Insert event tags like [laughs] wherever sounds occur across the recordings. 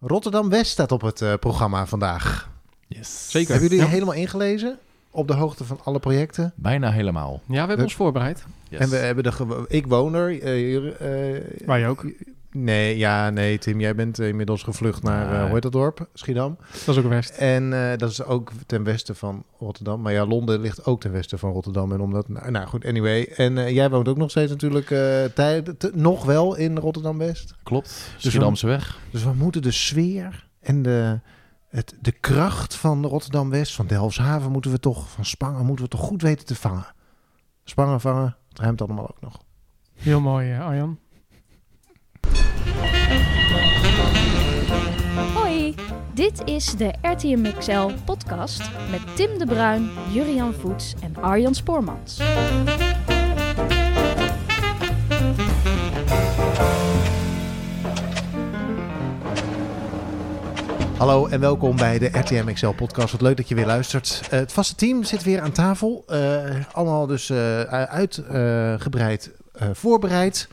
Rotterdam-West staat op het eh, programma vandaag. Yes. Zeker. Hebben jullie Ja. helemaal ingelezen? Op de hoogte van alle projecten? Bijna helemaal. Ja, we hebben We- ons voorbereid. Yes. En we hebben de... Ik woon er. eh, eh, Wij ook. Nee, ja, nee, Tim, jij bent eh, inmiddels gevlucht naar, Nee. hoe heet dat dorp? Schiedam. Dat is ook West. En eh, dat is ook ten westen van Rotterdam. Maar ja, Londen ligt ook ten westen van Rotterdam. En omdat, nou, nou goed, anyway. En jij woont ook nog steeds natuurlijk tijd, nog wel in Rotterdam-West. Klopt. Dus Schiedamse weg. Dus we moeten de sfeer en de, het, de kracht van Rotterdam-West, van Delfshaven, moeten we toch, van Spangen, moeten we toch goed weten te vangen. Spangen vangen, het ruimt allemaal ook nog. Heel mooi, Arjan. Hoi, dit is de RTM XL podcast met Tim de Bruin, Jurian Voets en Arjan Spoormans. Hallo en welkom bij de RTM XL podcast. Wat leuk dat je weer luistert. Eh, het vaste team zit weer aan tafel. Eh, allemaal dus eh, uitgebreid voorbereid.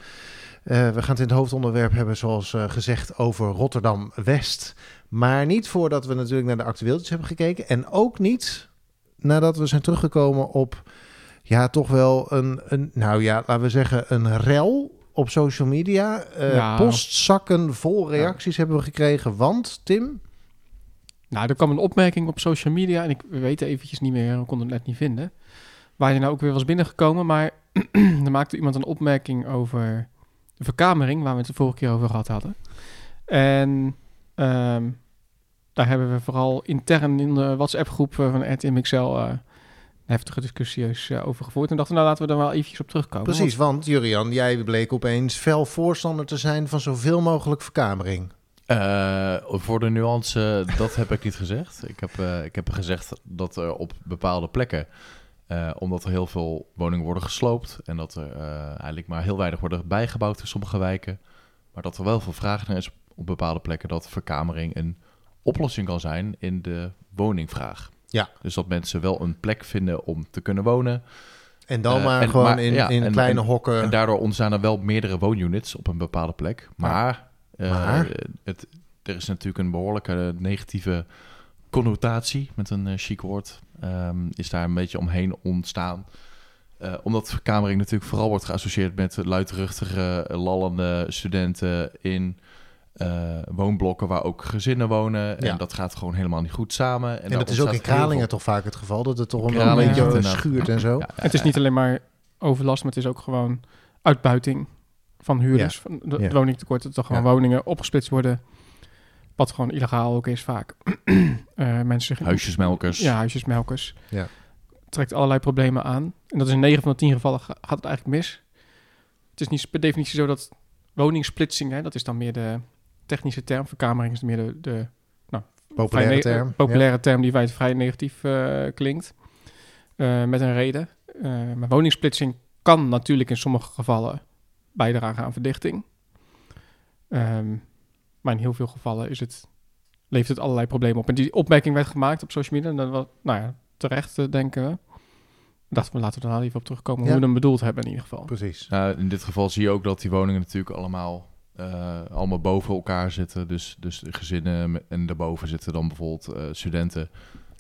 Eh, we gaan het in het hoofdonderwerp hebben, zoals eh, gezegd, over Rotterdam-West. Maar niet voordat we natuurlijk naar de actueeltjes hebben gekeken. En ook niet nadat we zijn teruggekomen op, ja, toch wel een, een nou ja, laten we zeggen, een rel op social media. Eh, Ja. Postzakken vol reacties hebben we gekregen. Want, Tim, Nou, er kwam een opmerking op social media en ik weet eventjes niet meer, we konden het net niet vinden. Waar je nou ook weer was binnengekomen, maar [clears throat] er maakte iemand een opmerking over de verkamering, waar we het de vorige keer over gehad hadden. En ehm, daar hebben we vooral intern in de WhatsApp-groep van RTMXL eh heftige discussies eh, over gevoerd. En dachten, nou laten we er wel eventjes op terugkomen. Precies, want Jurian, jij bleek opeens fel voorstander te zijn van zoveel mogelijk verkamering. Eh, voor de nuance, dat heb ik niet gezegd. Ik heb, eh, ik heb gezegd dat er op bepaalde plekken, eh, omdat er heel veel woningen worden gesloopt en dat er eh, eigenlijk maar heel weinig worden bijgebouwd in sommige wijken, maar dat er wel veel vraag naar is op bepaalde plekken dat verkamering een oplossing kan zijn in de woningvraag. Ja. Dus dat mensen wel een plek vinden om te kunnen wonen. En dan Eh, maar en- gewoon maar- in, ja, in en- kleine en- hokken. En daardoor ontstaan er wel meerdere woonunits op een bepaalde plek. Maar, eh, Maar? Het, er is natuurlijk een behoorlijke negatieve connotatie, met een chic woord, ehm, is daar een beetje omheen ontstaan. Eh, omdat verkamering natuurlijk vooral wordt geassocieerd met luidruchtige, lallende studenten in eh, woonblokken waar ook gezinnen wonen. Ja. En dat gaat gewoon helemaal niet goed samen. En, dat is ook in Kralingen veel- toch vaak het geval, dat het toch een beetje schuurt en zo. Ja, ja, Het is niet alleen maar overlast, maar het is ook gewoon uitbuiting van huurders. Van de Ja. woningtekort, dat er gewoon Ja. woningen opgesplitst worden. Wat gewoon illegaal ook is vaak. [clears throat] Eh, mensen Huisjesmelkers. Ja, huisjesmelkers. Ja. Trekt allerlei problemen aan. En dat is in 9 van de 10 gevallen ga- gaat het eigenlijk mis. Het is niet per definitie zo dat woningsplitsing, hè, dat is dan meer de technische term. Verkamering is meer de, de Populaire vrij ne- term. populaire term die wij vrij negatief eh, klinkt. Eh, met een reden. Eh, maar woningsplitsing kan natuurlijk in sommige gevallen bijdragen aan verdichting. Ehm, maar in heel veel gevallen is het, levert het allerlei problemen op. En die opmerking werd gemaakt op social media. En dat was, nou ja, terecht eh, denken we. Dachten we, laten we er nou even op terugkomen Ja. hoe we hem bedoeld hebben in ieder geval. Precies. Nou, in dit geval zie je ook dat die woningen natuurlijk allemaal, eh, allemaal boven elkaar zitten. Dus, dus de gezinnen en daarboven zitten dan bijvoorbeeld eh, studenten.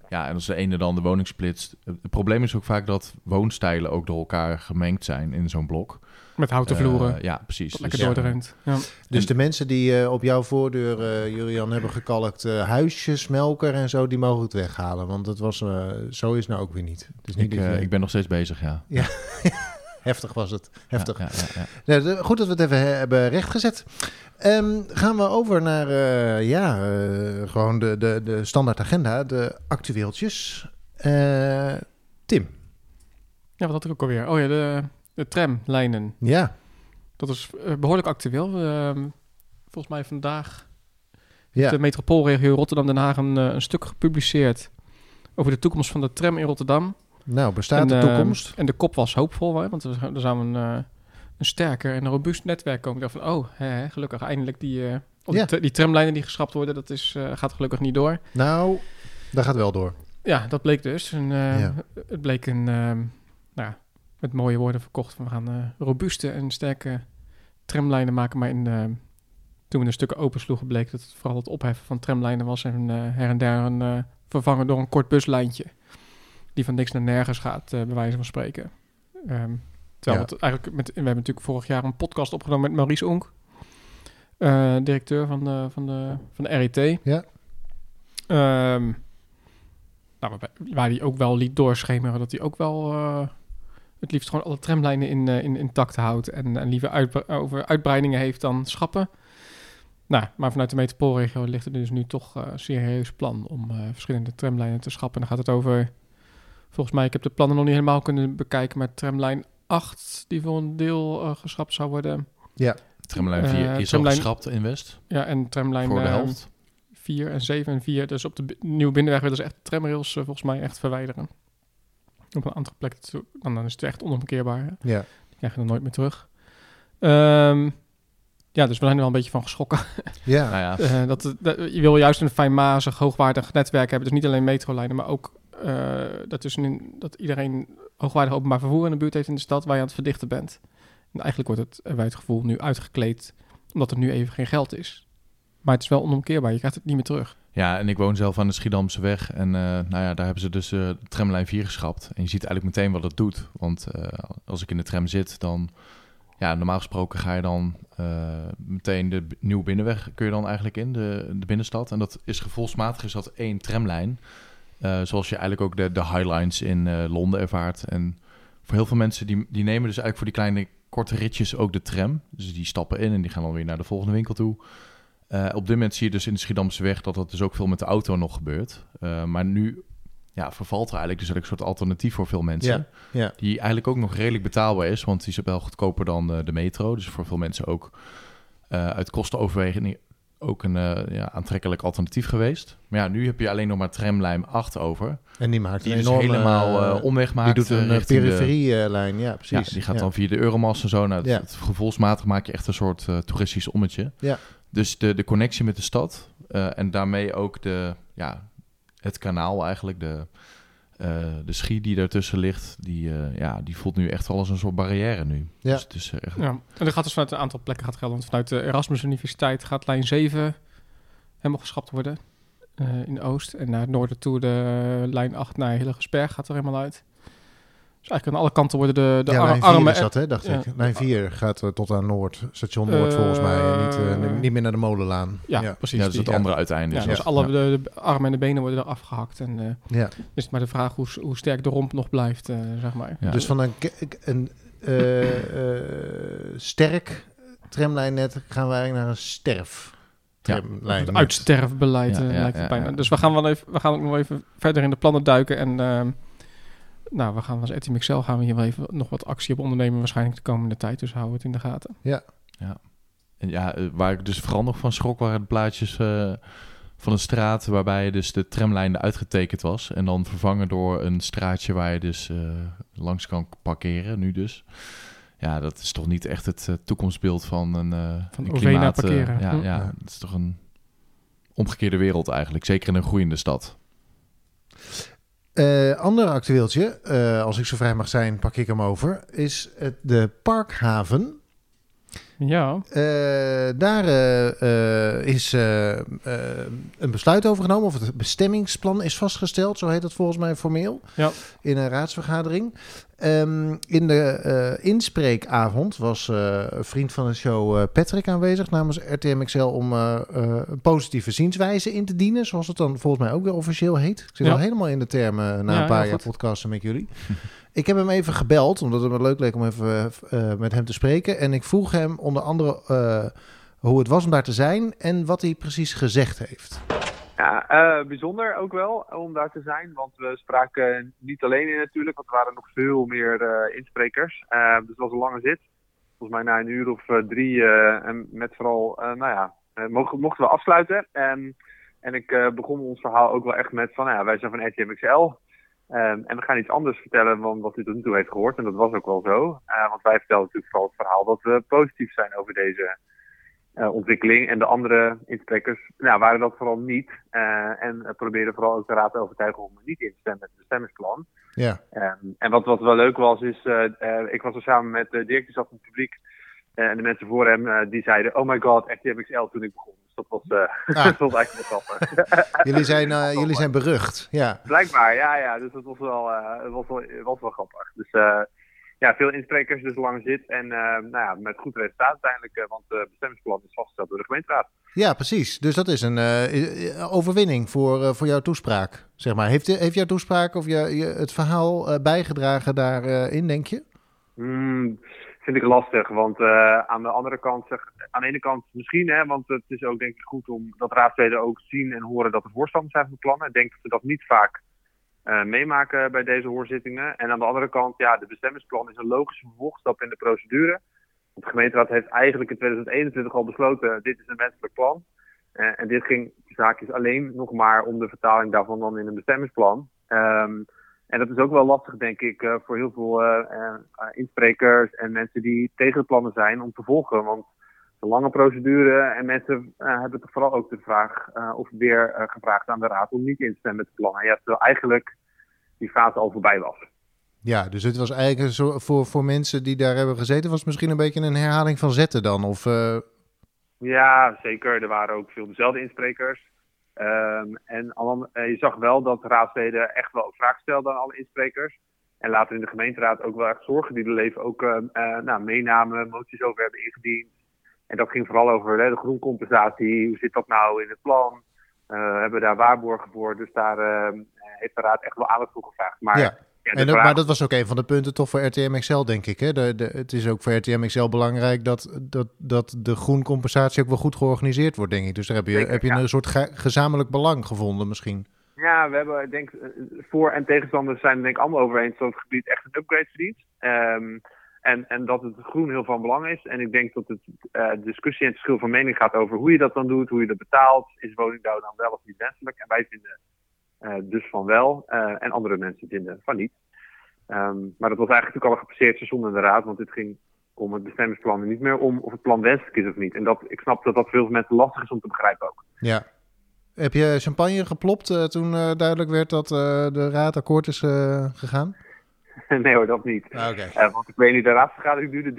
Ja, en als de ene dan de woning splitst. Het probleem is ook vaak dat woonstijlen ook door elkaar gemengd zijn in zo'n blok. Met houten Eh, vloeren. ja, precies. lekker Dus, doordrent. Ja. Dus En- de mensen die eh, op jouw voordeur, eh Jurian, hebben gekalkt eh, huisjes, melker en zo, die mogen het weghalen. Want het was, eh, zo is het nou ook weer niet. Niet ik, dat eh, ik ben nog steeds bezig, ja. [laughs] Heftig was het. Heftig. Ja, ja, ja. Nou, goed dat we het even he- hebben rechtgezet. Ehm, gaan we over naar eh, ja, eh, gewoon de, de, de standaard agenda, de actueeltjes. Eh, Tim, ja, wat had ik ook alweer? Oh ja, de, de tramlijnen. ja, Dat is eh, behoorlijk actueel. Ehm, volgens mij vandaag ja. de metropoolregio Rotterdam-Den Haag een, een stuk gepubliceerd over de toekomst van de tram in Rotterdam. Nou bestaat en, de eh, toekomst. en de kop was hoopvol, hè, want er, zou een, eh, een sterker en robuust netwerk komen. Ik dacht van, oh, hè, gelukkig eindelijk die, eh, Ja. die, tra- die tramlijnen die geschrapt worden, dat is, gaat gelukkig niet door. Nou, dat gaat wel door. Ja, dat bleek dus. Ja. Het bleek een, nou, ja, met mooie woorden verkocht. We gaan robuuste en sterke tramlijnen maken, maar in, toen we de stukken opensloegen, bleek dat het vooral het opheffen van tramlijnen was en her en der een, vervangen door een kort buslijntje. Die van niks naar nergens gaat, eh, bij wijze van spreken. Ehm, terwijl Ja. het eigenlijk met, we hebben natuurlijk vorig jaar een podcast opgenomen met Maurice Onk, eh, directeur van de, van de, van de RET. Ja. Ehm, nou, waar hij ook wel liet doorschemeren dat hij ook wel eh, het liefst gewoon alle tramlijnen in, in, intact houdt en, en liever over uitbreidingen heeft dan schappen. Nou, maar vanuit de metropoolregio ligt er dus nu toch een serieus plan om verschillende tramlijnen te schappen. En dan gaat het over, volgens mij, ik heb de plannen nog niet helemaal kunnen bekijken, maar tramlijn 8, die voor een deel eh, geschrapt zou worden. Tramlijn Eh, 4 is al tramlijn- geschrapt in West. Ja, en tramlijn voor de eh, helft. 4 en 7 en 4. Dus op de nieuwe binnenweg willen ze echt tramrails eh, volgens mij echt verwijderen. Op een andere plek, dan, dan is het echt onomkeerbaar. hè. Ja. Die krijg je dan nooit meer terug. Ehm, ja, dus we zijn er wel een beetje van geschrokken. Ja. Nou ja, Eh, dat, dat- je wil juist een fijnmazig, hoogwaardig netwerk hebben. Dus niet alleen metrolijnen, maar ook eh, dat, dat iedereen hoogwaardig openbaar vervoer in de buurt heeft in de stad waar je aan het verdichten bent. En eigenlijk wordt het, hebben wij het gevoel, nu uitgekleed omdat er nu even geen geld is. Maar het is wel onomkeerbaar, je krijgt het niet meer terug. Ja, en ik woon zelf aan de Schiedamse weg. En eh, nou ja, daar hebben ze dus eh, de tramlijn 4 geschrapt. En je ziet eigenlijk meteen wat het doet. Want eh, als ik in de tram zit, dan... Ja, normaal gesproken ga je dan eh, meteen de nieuwe binnenweg... kun je dan eigenlijk in, de, de binnenstad. En dat is gevoelsmatig is dat één tramlijn. Eh, zoals je eigenlijk ook de, de Highlines in eh, Londen ervaart. En voor heel veel mensen, die, die nemen dus eigenlijk voor die kleine korte ritjes ook de tram. Dus die stappen in en die gaan dan weer naar de volgende winkel toe. Eh, op dit moment zie je dus in de Schiedamse weg dat dat dus ook veel met de auto nog gebeurt. Maar nu ja, vervalt er eigenlijk dus eigenlijk een soort alternatief voor veel mensen. Ja, ja. Die eigenlijk ook nog redelijk betaalbaar is, want die is wel goedkoper dan de metro. Dus voor veel mensen ook uit kostenoverweging ook een eh, ja, aantrekkelijk alternatief geweest. Maar ja, nu heb je alleen nog maar tramlijn 8 over. En die maakt Die een dus helemaal eh, eh, omweg maakt. die doet een periferielijn, ja, ja, precies. die gaat Ja. dan via de Euromast en zo. Nou, het, Ja. gevoelsmatig maak je echt een soort toeristisch ommetje. Ja. Dus de, de connectie met de stad en daarmee ook de, ja, het kanaal eigenlijk, de, de schie die daartussen ligt, die, eh, ja, die voelt nu echt wel als een soort barrière nu. Ja. Dus het is eh, echt, Ja. En dat gaat dus vanuit een aantal plekken gaat gelden. Want vanuit de Erasmus Universiteit gaat lijn 7 helemaal geschrapt worden eh, in Oost. En naar het noorden toe de eh, lijn 8 naar Hillegersberg gaat er helemaal uit. Dus eigenlijk aan alle kanten worden de, de ja, ar- lijn 4 armen... is dat, hè, dacht ja. ik. Lijn 4 gaat eh, tot aan Noord. Station Noord, volgens mij. En niet, eh, Eh, niet meer naar de molenlaan. Ja, ja. precies. ja, dus die- het andere uiteinde. ja, is dus dat. alle Ja. de, de armen en de benen worden er afgehakt. En eh ja. is het maar de vraag hoe, hoe sterk de romp nog blijft, eh, zeg maar. Ja. Dus van een, een eh, eh, sterk tramlijnnet gaan wij naar een sterf tramlijn. Het uitsterfbeleid Ja, ja, lijkt het bijna. ja. Dus we gaan, wel even, we gaan ook nog even verder in de plannen duiken. En ehm, nou, we gaan als Etty Excel gaan we hier wel even nog wat actie op ondernemen waarschijnlijk de komende tijd. Dus houden we het in de gaten. En ja, eh, waar ik dus vooral nog van schrok waren de plaatjes eh, van een straat waarbij dus de tramlijn uitgetekend was. En dan vervangen door een straatje waar je dus eh, langs kan parkeren, nu dus. Ja, dat is toch niet echt het toekomstbeeld van een, eh Van een klimaat... eh, parkeren. ja, Hm. ja, Ja. het is toch een omgekeerde wereld eigenlijk. Zeker in een groeiende stad. Eh, ander actueeltje, eh, als ik zo vrij mag zijn, pak ik hem over, is het de Parkhaven. Ja, Eh, daar is een besluit over genomen, of het bestemmingsplan is vastgesteld, zo heet het volgens mij formeel, Ja. in een raadsvergadering. Ehm, in de eh, inspreekavond was eh, een vriend van de show eh, Patrick aanwezig namens RTMXL om een positieve zienswijze in te dienen, zoals het dan volgens mij ook weer officieel heet. Ik zit Ja. al helemaal in de termen na Ja, een paar jaar podcasten met jullie. Ik heb hem even gebeld, omdat het me leuk leek om even met hem te spreken. En ik vroeg hem onder andere hoe het was om daar te zijn en wat hij precies gezegd heeft. Ja, eh, bijzonder ook wel om daar te zijn. Want we spraken niet alleen in natuurlijk, want er waren nog veel meer eh, insprekers. Eh, dus het was een lange zit. Volgens mij na een uur of drie. en met vooral, nou ja, mochten, we afsluiten. En, en ik begon ons verhaal ook wel echt met van, nou ja, wij zijn van RTMXL. Ehm, en we gaan iets anders vertellen dan wat u tot nu toe heeft gehoord. En dat was ook wel zo. Want wij vertelden natuurlijk vooral het verhaal dat we positief zijn over deze eh, ontwikkeling. En de andere insprekers nou, waren dat vooral niet. Eh, en uh, probeerden vooral ook de raad te overtuigen om niet in te stemmen met het bestemmingsplan. Ja. Um, en wat, wat wel leuk was, is ik was er samen met de directeurs van het publiek Eh, en de mensen voor hem, eh, die zeiden, oh my god, RTMXL toen ik begon. Dus dat was, eh [laughs] Ah. dat was eigenlijk wel grappig. [laughs] Jullie zijn, eh, jullie zijn berucht. Ja. Blijkbaar, ja, ja. Dus dat was wel, eh, was wel, was wel grappig. Dus eh, ja, veel insprekers, dus lang zit. En eh, nou ja, met goed resultaat uiteindelijk, eh, want het bestemmingsplan is vastgesteld door de gemeenteraad. ja, precies. Dus dat is een eh, eh, overwinning voor, eh, voor jouw toespraak. Zeg maar. heeft, heeft jouw toespraak of je, je, het verhaal eh, bijgedragen daarin, denk je? Hmm, vind ik lastig, want eh, aan de andere kant, zeg, aan de ene kant misschien, hè, want het is ook denk ik goed om dat raadsleden ook zien en horen dat er voorstanders zijn van plannen. Ik denk dat we dat niet vaak eh, meemaken bij deze hoorzittingen. En aan de andere kant, ja, de bestemmingsplan is een logische vervolgstap in de procedure. Want de gemeenteraad heeft eigenlijk in 2021 al besloten, dit is een wenselijk plan. Eh, en dit ging zaakjes alleen nog maar om de vertaling daarvan dan in een bestemmingsplan. Ehm, en dat is ook wel lastig, denk ik, eh, voor heel veel insprekers en mensen die tegen de plannen zijn om te volgen. Want een lange procedure en mensen eh, hebben toch vooral ook de vraag, eh, of weer eh, gevraagd aan de raad om niet in te stemmen met de plannen. Ja, terwijl eigenlijk die fase al voorbij was. Ja, dus het was eigenlijk soort- voor, voor mensen die daar hebben gezeten, was het misschien een beetje een herhaling van zetten dan. Of, Ja, zeker. Er waren ook veel dezelfde insprekers. Ehm, en al- je zag wel dat raadsleden echt wel vragen stelden aan alle insprekers. En later in de gemeenteraad ook wel echt zorgen die er leven ook eh, eh, nou, meenamen, moties over hebben ingediend. En dat ging vooral over hè, de groencompensatie. Hoe zit dat nou in het plan? Eh, hebben we daar waarborgen voor? Dus daar eh, heeft de raad echt wel aandacht voor gevraagd. Maar, Ja. en vraag- maar dat was ook een van de punten toch voor RTM XL, denk ik. Hè? De, de, het is ook voor RTM XL belangrijk dat, dat, dat de groencompensatie ook wel goed georganiseerd wordt, denk ik. Dus daar heb je, Zeker, heb je ja. een soort ge- gezamenlijk belang gevonden misschien. Ja, we hebben, denk, eh, voor- en tegenstanders zijn denk ik allemaal over eens dat het gebied echt een upgrade verdient. Ehm, en, en dat het groen heel van belang is. En ik denk dat het eh, discussie en het verschil van mening gaat over hoe je dat dan doet, hoe je dat betaalt. Is woningbouw dan wel of niet wenselijk? En wij vinden eh, dus van wel. eh, en andere mensen vinden van niet. Ehm, maar dat was eigenlijk natuurlijk al een gepasseerd seizoen in de raad, want dit ging om het bestemmingsplan en niet meer om of het plan wenselijk is of niet. En dat, ik snap dat dat voor veel mensen lastig is om te begrijpen ook. Ja. Heb je champagne geplopt toen duidelijk werd dat de raad akkoord is gegaan? [laughs] nee hoor, dat niet. Ah, Oké. Eh, want ik weet niet, de raadsvergadering duurde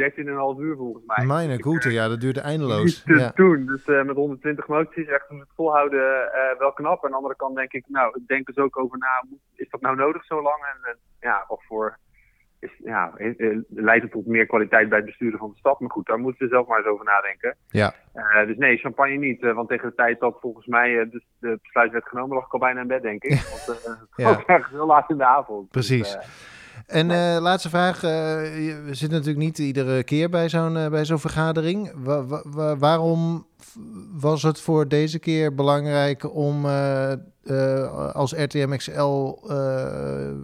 13,5 uur volgens mij. Mijn Dus goede, eh, ja, dat duurde eindeloos. te Ja. doen. Dus eh, met 120 moties, echt om het volhouden, eh, wel knap. Aan de andere kant denk ik, nou, ik denk dus ook over na, is dat nou nodig zo lang? En eh, ja, of voor, is, ja, eh, eh, leidt het tot meer kwaliteit bij het besturen van de stad? Maar goed, daar moeten we zelf maar eens over nadenken. Ja. Eh, dus nee, champagne niet. eh, want tegen de tijd dat volgens mij eh, dus de besluit werd genomen, lag ik al bijna in bed, denk ik. [laughs] Want eh, het Ja. [laughs] was ergens heel laat in de avond. Precies. Dus, eh, En eh, laatste vraag. eh, je we zitten natuurlijk niet iedere keer bij zo'n eh, bij zo'n vergadering. Wa- wa- wa- waarom was het voor deze keer belangrijk om als RTMXL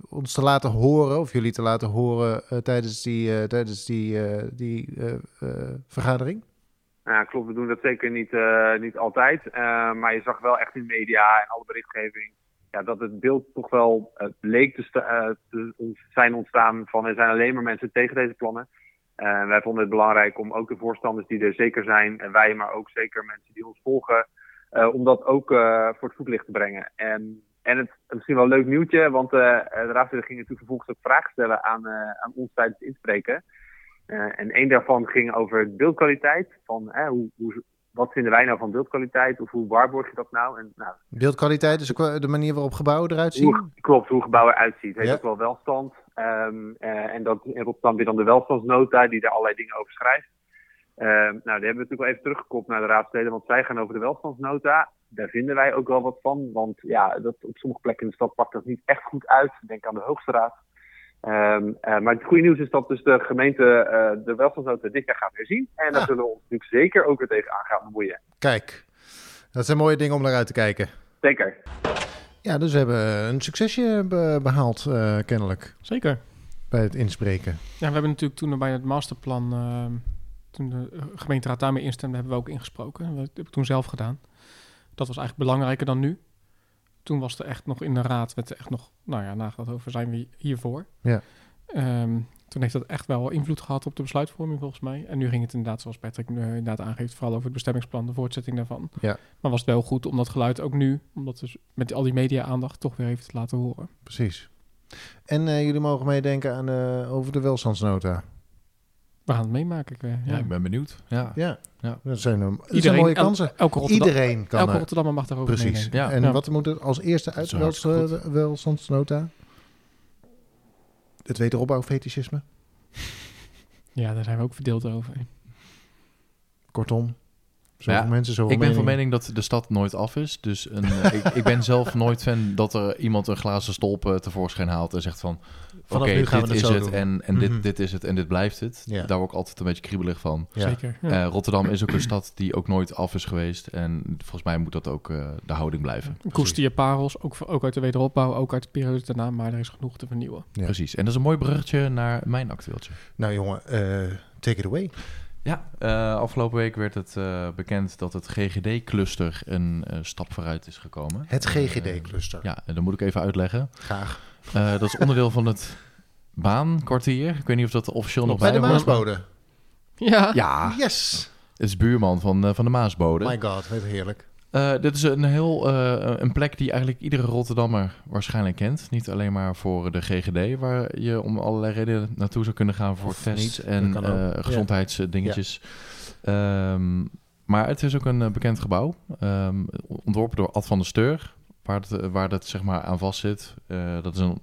ons te laten horen, of jullie te laten horen tijdens die, tijdens die, die vergadering? Ja, klopt. We doen dat zeker niet, niet altijd. Maar je zag wel echt in media en alle berichtgeving ja, dat het beeld toch wel eh, leek te, eh, zijn ontstaan van er zijn alleen maar mensen tegen deze plannen. Eh, wij vonden het belangrijk om ook de voorstanders die er zeker zijn, en wij, maar ook zeker mensen die ons volgen, om dat ook voor het voetlicht te brengen. En, en het misschien wel een leuk nieuwtje, want de raadsleden gingen natuurlijk vervolgens ook vragen stellen aan, aan ons tijdens het inspreken. En één daarvan ging over beeldkwaliteit. Van, hoe, hoe, wat vinden wij nou van beeldkwaliteit? Of hoe waarborg je dat nou? En, nou Beeldkwaliteit is ook de manier waarop gebouwen eruit zien. hoe, klopt, hoe gebouw eruit ziet. Heeft Ja. ook wel welstand. Ehm, eh, en dat Rotterdam weer dan de welstandsnota, die daar allerlei dingen over schrijft. Ehm, nou, die hebben we natuurlijk wel even teruggekoppeld naar de raadsleden, want zij gaan over de welstandsnota. Daar vinden wij ook wel wat van, want ja, dat, op sommige plekken in de stad pakt dat niet echt goed uit. Denk aan de Hoogste Ehm, eh, maar het goede nieuws is dat dus de gemeente eh, de welstandsnota dit jaar gaat herzien. En daar Ah. zullen we ons natuurlijk zeker ook weer tegenaan gaan bemoeien. Kijk, dat zijn mooie dingen om naar uit te kijken. Zeker. Ja, dus we hebben een succesje be- behaald, eh, kennelijk, Zeker. bij het inspreken. Ja, we hebben natuurlijk toen bij het masterplan, toen de gemeenteraad daarmee instemde, hebben we ook ingesproken. Dat heb ik toen zelf gedaan. Dat was eigenlijk belangrijker dan nu. Toen was er echt nog in de raad, werd er echt nog, nou ja, nagedacht over, zijn we hiervoor? Ja. Ehm, toen heeft dat echt wel invloed gehad op de besluitvorming volgens mij. En nu ging het inderdaad, zoals Patrick nu inderdaad aangeeft, vooral over het bestemmingsplan, de voortzetting daarvan. Ja. Maar was het wel goed om dat geluid ook nu, omdat dus met al die media-aandacht, toch weer even te laten horen. Precies. En eh, jullie mogen meedenken aan, eh, over de welstandsnota. We gaan het meemaken. Ik, eh, Ja, ja. ik ben benieuwd. Ja. Ja, Ja. dat zijn, dat zijn Iedereen- mooie el- kansen. Elke Rotterdam, Iedereen kan elke er. Rotterdammer mag daarover Precies. Ja. En Ja. wat moet er als eerste uit is hartstikke wel, welstandsnota? Het wederopbouwfetischisme? Ja, daar zijn we ook verdeeld over. Kortom, zoveel Ja, mensen, zoveel Ik ben van mening dat de stad nooit af is. Dus een, eh, ik, ik ben zelf [laughs] nooit fan dat er iemand een glazen stolp eh, tevoorschijn haalt en zegt van... Oké, Vanaf nu gaan we dit het is zo het doen. en, en Mhm. dit, dit is het en dit blijft het. Ja. Daar word ik altijd een beetje kriebelig van. Ja. Zeker. Ja. Eh, Rotterdam is ook een stad die ook nooit af is geweest. En volgens mij moet dat ook eh, de houding blijven. Koester je parels, ook, ook uit de wederopbouw, ook uit de periode daarna, maar er is genoeg te vernieuwen. Ja. Precies. En dat is een mooi bruggetje naar mijn actueeltje. Nou jongen, eh, take it away. Ja, eh, afgelopen week werd het eh, bekend dat het GGD-cluster een eh, stap vooruit is gekomen. Het GGD-cluster. ja, dat moet ik even uitleggen. Graag. Eh, dat is onderdeel van het baankwartier. Ik weet niet of dat officieel nog Bij de bij hoort. Maasbode. Ja, Ja, Yes! het is buurman van, van de Maasbode. My god, wat heerlijk. Eh, dit is een heel eh, een plek die eigenlijk iedere Rotterdammer waarschijnlijk kent. Niet alleen maar voor de GGD, waar je om allerlei redenen naartoe zou kunnen gaan voor Of tests niet, en dat Ja. gezondheidsdingetjes. Ehm, maar het is ook een bekend gebouw, ehm, ontworpen door Ad van der Steur, waar het, eh, waar dat zeg maar aan vast zit. Dat is een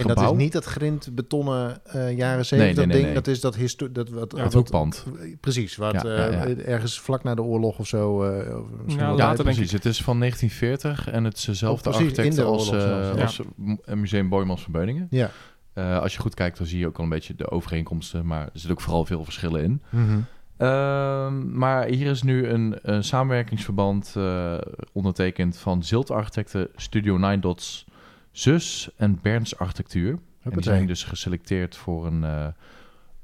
En gebouw. dat is niet dat grind betonnen eh, jaren 70 nee, nee, ding. nee. Dat is dat histo dat wat, Ja, wat- het hoekpand. Precies, wat Ja, ja, ja. eh, ergens vlak na de oorlog of zo. eh, Ja, later, denk. Het is van 1940 en het is dezelfde Oh, precies, architect de als, eh, als M- Museum Boijmans van Beuningen. Ja. Eh, als je goed kijkt, dan zie je ook al een beetje de overeenkomsten, maar er zitten ook vooral veel verschillen in. Mhm. Ehm, maar hier is nu een, een samenwerkingsverband eh, ondertekend van Zilt Architecten, Studio Nine Dots, Zus en Berns Architectuur. En die zijn dus geselecteerd voor een, eh,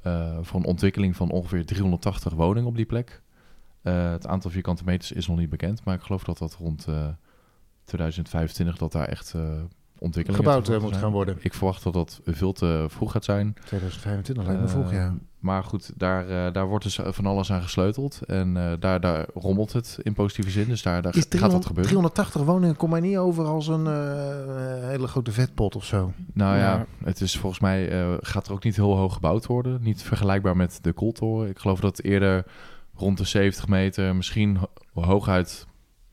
eh, voor een ontwikkeling van ongeveer 380 woningen op die plek. Eh, het aantal vierkante meters is nog niet bekend, maar ik geloof dat dat rond eh, 2025 dat daar echt Gebouwd eh, moet zijn. gaan worden. Ik verwacht dat dat veel te vroeg gaat zijn. 2025 lijkt me vroeg, Eh, ja. Maar goed, daar, eh, daar wordt dus van alles aan gesleuteld. En eh, daar, daar rommelt het in positieve zin. Dus daar, daar Is gaat 300 wat gebeuren. 380 woningen, kom maar niet over als een eh, hele grote vetpot of zo. Nou ja, Ja. het is volgens mij eh, gaat er ook niet heel hoog gebouwd worden. Niet vergelijkbaar met de Kooltoren. Ik geloof dat eerder rond de 70 meter, misschien ho- hooguit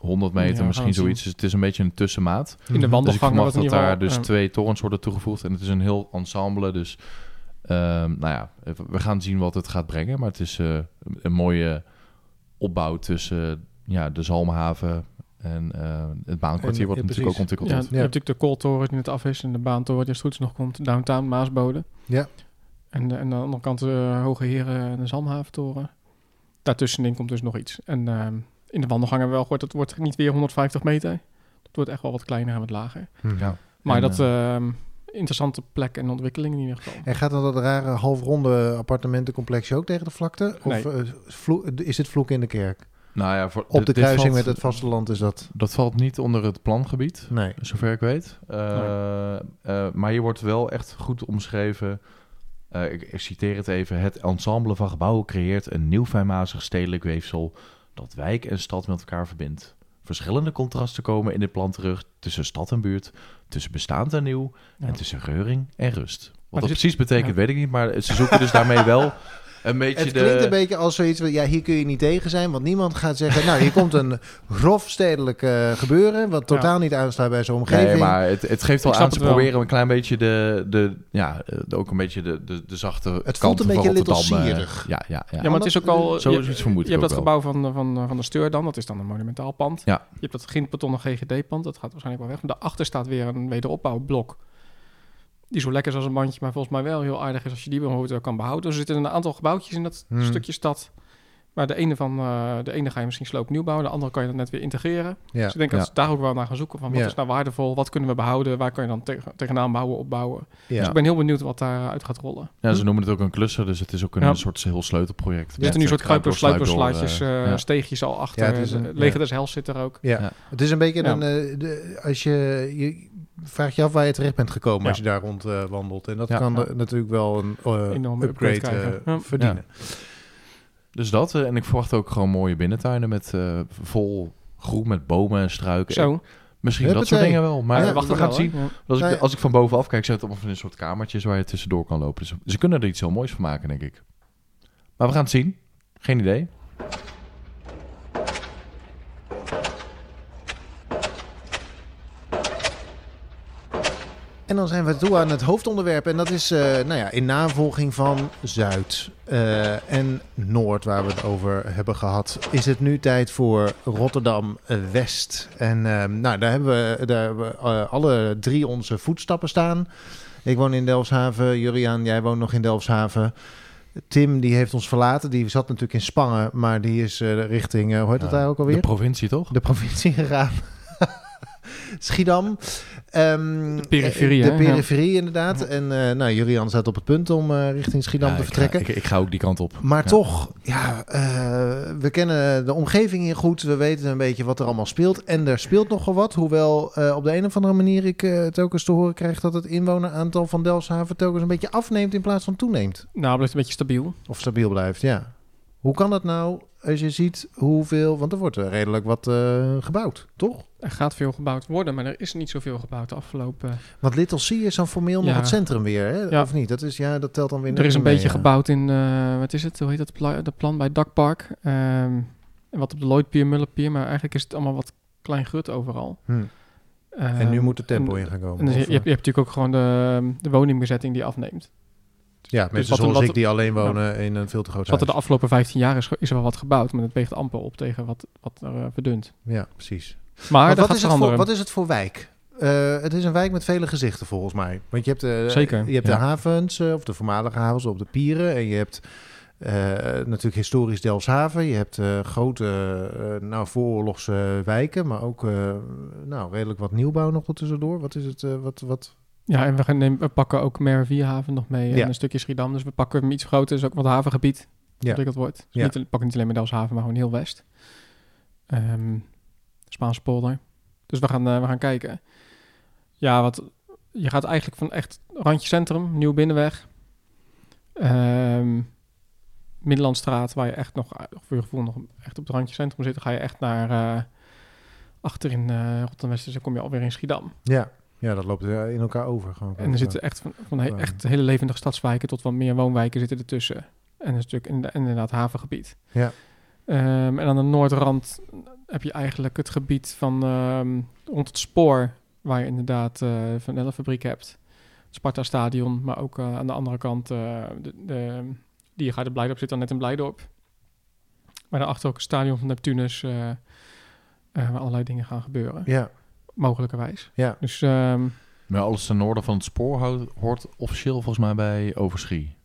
100 meter, Ja, misschien zoiets. Dus het is een beetje een tussenmaat. in de Mhm. Dus ik dat daar dus eh, twee torens worden toegevoegd. En het is een heel ensemble. Dus ehm, nou ja, we gaan zien wat het gaat brengen. Maar het is eh, een mooie opbouw tussen ja, de Zalmhaven en eh, het baankwartier. Wat ja, natuurlijk ook ontwikkeld ja, wordt. je hebt natuurlijk de kooltoren die net af is en de baantoren die als het goed is nog komt. Downtown, Maasbode. Ja. En, de- en aan de andere kant de Hoge Heren en de Zalmhaventoren. Daartussenin komt dus nog iets. En ehm, in de wandelgang hebben we wel gehoord, dat wordt niet weer 150 meter. Dat wordt echt wel wat kleiner en wat lager. Mhm. Ja. Maar En, dat ehm, interessante plek en ontwikkeling in ieder geval. En gaat dan dat rare halfronde appartementencomplexje ook tegen de vlakte? Of Nee. eh, vlo- is het vloek in de kerk? nou ja, voor, Op de kruising valt- met het vasteland is dat... Dat valt niet onder het plangebied. Nee. Zover ik weet. Eh, eh, maar hier wordt wel echt goed omschreven. eh, ik, ik citeer het even. Het ensemble van gebouwen creëert een nieuw fijnmazig stedelijk weefsel dat wijk en stad met elkaar verbindt. Verschillende contrasten komen in dit plan terug tussen stad en buurt, tussen bestaand en nieuw Ja. en tussen reuring en rust. Wat dat zit- precies betekent, ja. weet ik niet, maar ze zoeken dus daarmee wel [laughs] een beetje Het de... klinkt een beetje als zoiets van, ja, hier kun je niet tegen zijn, want niemand gaat zeggen, nou, hier komt een [laughs] grof stedelijk eh, gebeuren, wat totaal niet aansluit bij zo'n omgeving. Nee, maar het, het geeft wel aan, ze het wel. proberen een klein beetje de, de ja, eh, de- ook een beetje de, de, de zachte voelt kanten een beetje Rotterdam. eh. Ja, ja, ja. Ja, maar het is ook al... Zo je- is iets vermoed Je hebt dat wel. gebouw van, van, van de Steur dan, dat is dan een monumentaal pand. Ja. Je hebt dat grindbetonnen GGD-pand, dat gaat waarschijnlijk wel weg. Daarachter staat weer een wederopbouwblok. Die zo lekker is als een mandje, maar volgens mij wel heel aardig is als je die bijvoorbeeld kan behouden. Dus er zitten een aantal gebouwtjes in dat Hmm. stukje stad. Maar de ene, van, eh, de ene ga je misschien sloopnieuw bouwen, de andere kan je dan net weer integreren. Ja. Dus ik denk Ja. dat ze daar ook wel naar gaan zoeken. Van wat Ja. is nou waardevol, wat kunnen we behouden, waar kan je dan tegen, tegenaan bouwen, opbouwen. Dus Ja. ik ben heel benieuwd wat daaruit gaat rollen. Ja, ze noemen het ook een cluster, dus het is ook een, Ja. een soort heel sleutelproject. Er zitten nu een soort kruipers, sluiperslaatjes, uh, eh, steegjes al achter. Ja, het is een- De Leger ja. des Hels zit er ook. Ja. Ja. het is een beetje Ja. een, eh, de, als je, je vraagt je af waar je terecht bent gekomen Ja. als je daar rond eh, wandelt. En dat Ja. kan Ja. natuurlijk wel een eh, Enorme upgrade, eh, Ja. verdienen. Dus dat, en ik verwacht ook gewoon mooie binnentuinen met eh, vol groen met bomen en struiken. Zo. Misschien dat soort dingen wel, maar Ja, we wacht gaan het zien. Ja. Als ik, als ik van bovenaf kijk, zijn het allemaal van een soort kamertjes waar je tussendoor kan lopen. Dus ze kunnen er iets heel moois van maken, denk ik. Maar we gaan het zien. Geen idee. En dan zijn we toe aan het hoofdonderwerp. En dat is eh, nou ja, in navolging van Zuid eh, en Noord, waar we het over hebben gehad. Is het nu tijd voor Rotterdam eh, West? En eh, nou, daar hebben we, daar hebben we alle drie onze voetstappen staan. Ik woon in Delfshaven. Juriaan, jij woont nog in Delfshaven. Tim, die heeft ons verlaten. Die zat natuurlijk in Spangen, maar die is richting, hoe heet dat daar ook alweer? De provincie, toch? de provincie gegaan. Schiedam. Ehm, De periferie, De hè? periferie, inderdaad. En uh, nou, Julian staat op het punt om uh, richting Schiedam Ja, te ik ga- vertrekken. Ik, ik, ga ook die kant op. maar Ja. toch, ja, uh, we kennen de omgeving hier goed. We weten een beetje wat er allemaal speelt. En er speelt nogal wat. Hoewel uh, op de een of andere manier ik uh, telkens te horen krijg dat het inwoneraantal van Delfshaven telkens een beetje afneemt in plaats van toeneemt. Nou, blijft een beetje stabiel. Of stabiel blijft, ja. Hoe kan dat nou als je ziet hoeveel... Want er wordt redelijk wat uh, gebouwd, toch? Er gaat veel gebouwd worden, maar er is niet zoveel gebouwd de afgelopen... Want Little C is dan formeel Ja. nog het centrum weer, hè? Ja. Of niet? Dat, is, ja, dat telt dan weer Er is een mee, beetje ja. gebouwd in, eh, wat is het, hoe heet dat pla- de plan bij Dakpark. Ehm, en wat op de Lloydpier, Mullerpier, maar eigenlijk is het allemaal wat klein grut overal. Hm. En nu Ehm, moet er tempo in gaan komen. En dus je, of, je, hebt, je hebt natuurlijk ook gewoon de, de woningbezetting die afneemt. Ja, mensen wat er- zoals wat- ik die alleen wonen in een veel te groot Dus wat er de afgelopen 15 jaar is, is er wel wat gebouwd, maar het weegt amper op tegen wat, wat er eh, verdunt. Ja, precies. Maar, wat, gaat is het voor, wat is het voor wijk? Eh, het is een wijk met vele gezichten volgens mij. Want je hebt, de, Zeker, je hebt ja. de havens, eh, of de voormalige havens op de pieren. En je hebt eh, natuurlijk historisch Delfshaven. Je hebt eh, grote, eh, nou, vooroorlogse wijken. Maar ook eh, nou, redelijk wat nieuwbouw nog tussendoor. Wat is het? eh, wat, wat, Ja, en we, gaan nemen, we pakken ook Merwierhaven nog mee Ja. en een stukje Schiedam. Dus we pakken hem iets groter, dus ook wat havengebied. Ja. Ontwikkeld wordt. Dus Ja. niet, we pakken niet alleen maar Delfshaven, maar gewoon heel West. Ehm Spaanse polder. Dus we gaan, eh, we gaan kijken. Ja, wat, je gaat eigenlijk van echt randje centrum, nieuw binnenweg. Ehm Middellandstraat, waar je echt nog, voor je gevoel nog echt op het randje centrum zit. Dan ga je echt naar eh achter in eh Rotterdam West, dus dan kom je alweer in Schiedam. ja. Ja, dat loopt eh, in elkaar over. Gewoon. En er zitten echt, van, van he- echt hele levendige stadswijken tot wat meer woonwijken zitten ertussen. En een stuk in inderdaad havengebied. Ja. Ehm, en aan de noordrand heb je eigenlijk het gebied van ehm, rond het spoor, waar je inderdaad eh Van Elle fabriek hebt. Het Sparta Stadion, maar ook eh, aan de andere kant, eh de, de, die gaat in Blijdorp zit dan net in Blijdorp. Maar daarachter ook het stadion van Neptunus, eh, eh, waar allerlei dingen gaan gebeuren, Ja, mogelijkerwijs. ja. Dus ehm, Maar alles ten noorden van het spoor houdt, hoort officieel volgens mij bij Overschie.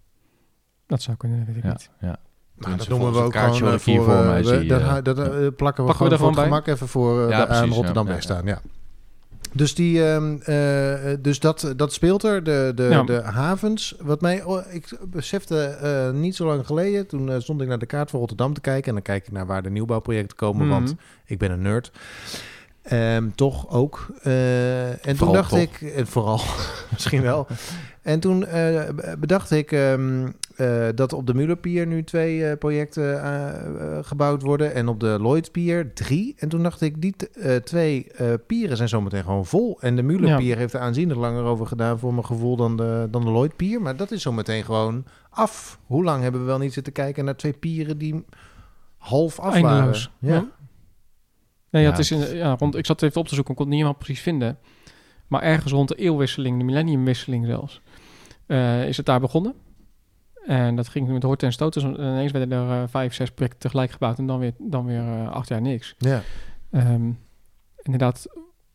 dat zou kunnen, weet ik Ja, niet. ja. Nou, dat noemen we ook gewoon eh, kaartje voor... eh, mij we- zie, dat, eh. dat, plakken we we gewoon er voor het gemak even voor eh, Ja, de, aan Rotterdam ja, ja, staan. Ja. Dus, die, ehm, eh, dus dat, dat speelt er. De, de, Ja. de havens. Wat mij, oh, ik besefte eh, niet zo lang geleden. Toen stond ik naar de kaart van Rotterdam te kijken. En dan kijk ik naar waar de nieuwbouwprojecten komen. Mhm. Want ik ben een nerd. Ehm, toch ook. Eh, en toen dacht toch. ik, en vooral [laughs] misschien wel. [laughs] En toen eh, bedacht ik ehm, eh, dat op de Mullerpier nu twee projecten gebouwd worden. En op de Lloydpier drie. En toen dacht ik, die twee pieren zijn zometeen gewoon vol. En de Mullerpier heeft er aanzienlijk langer over gedaan voor mijn gevoel dan de, dan de Lloydpier. Maar dat is zometeen gewoon af. Hoe lang hebben we wel niet zitten kijken naar twee pieren die half af Eindeloos. waren? Ja. Nee, ja, Ja, het is in, ja, rond, ik zat even op te zoeken, ik kon het niet helemaal precies vinden. Maar ergens rond de eeuwwisseling, de millenniumwisseling zelfs, eh, is het daar begonnen. En dat ging met horten en stoten. Dus ineens werden er eh, vijf, zes projecten tegelijk gebouwd en dan weer, dan weer eh, acht jaar niks. Ja. Ehm, inderdaad,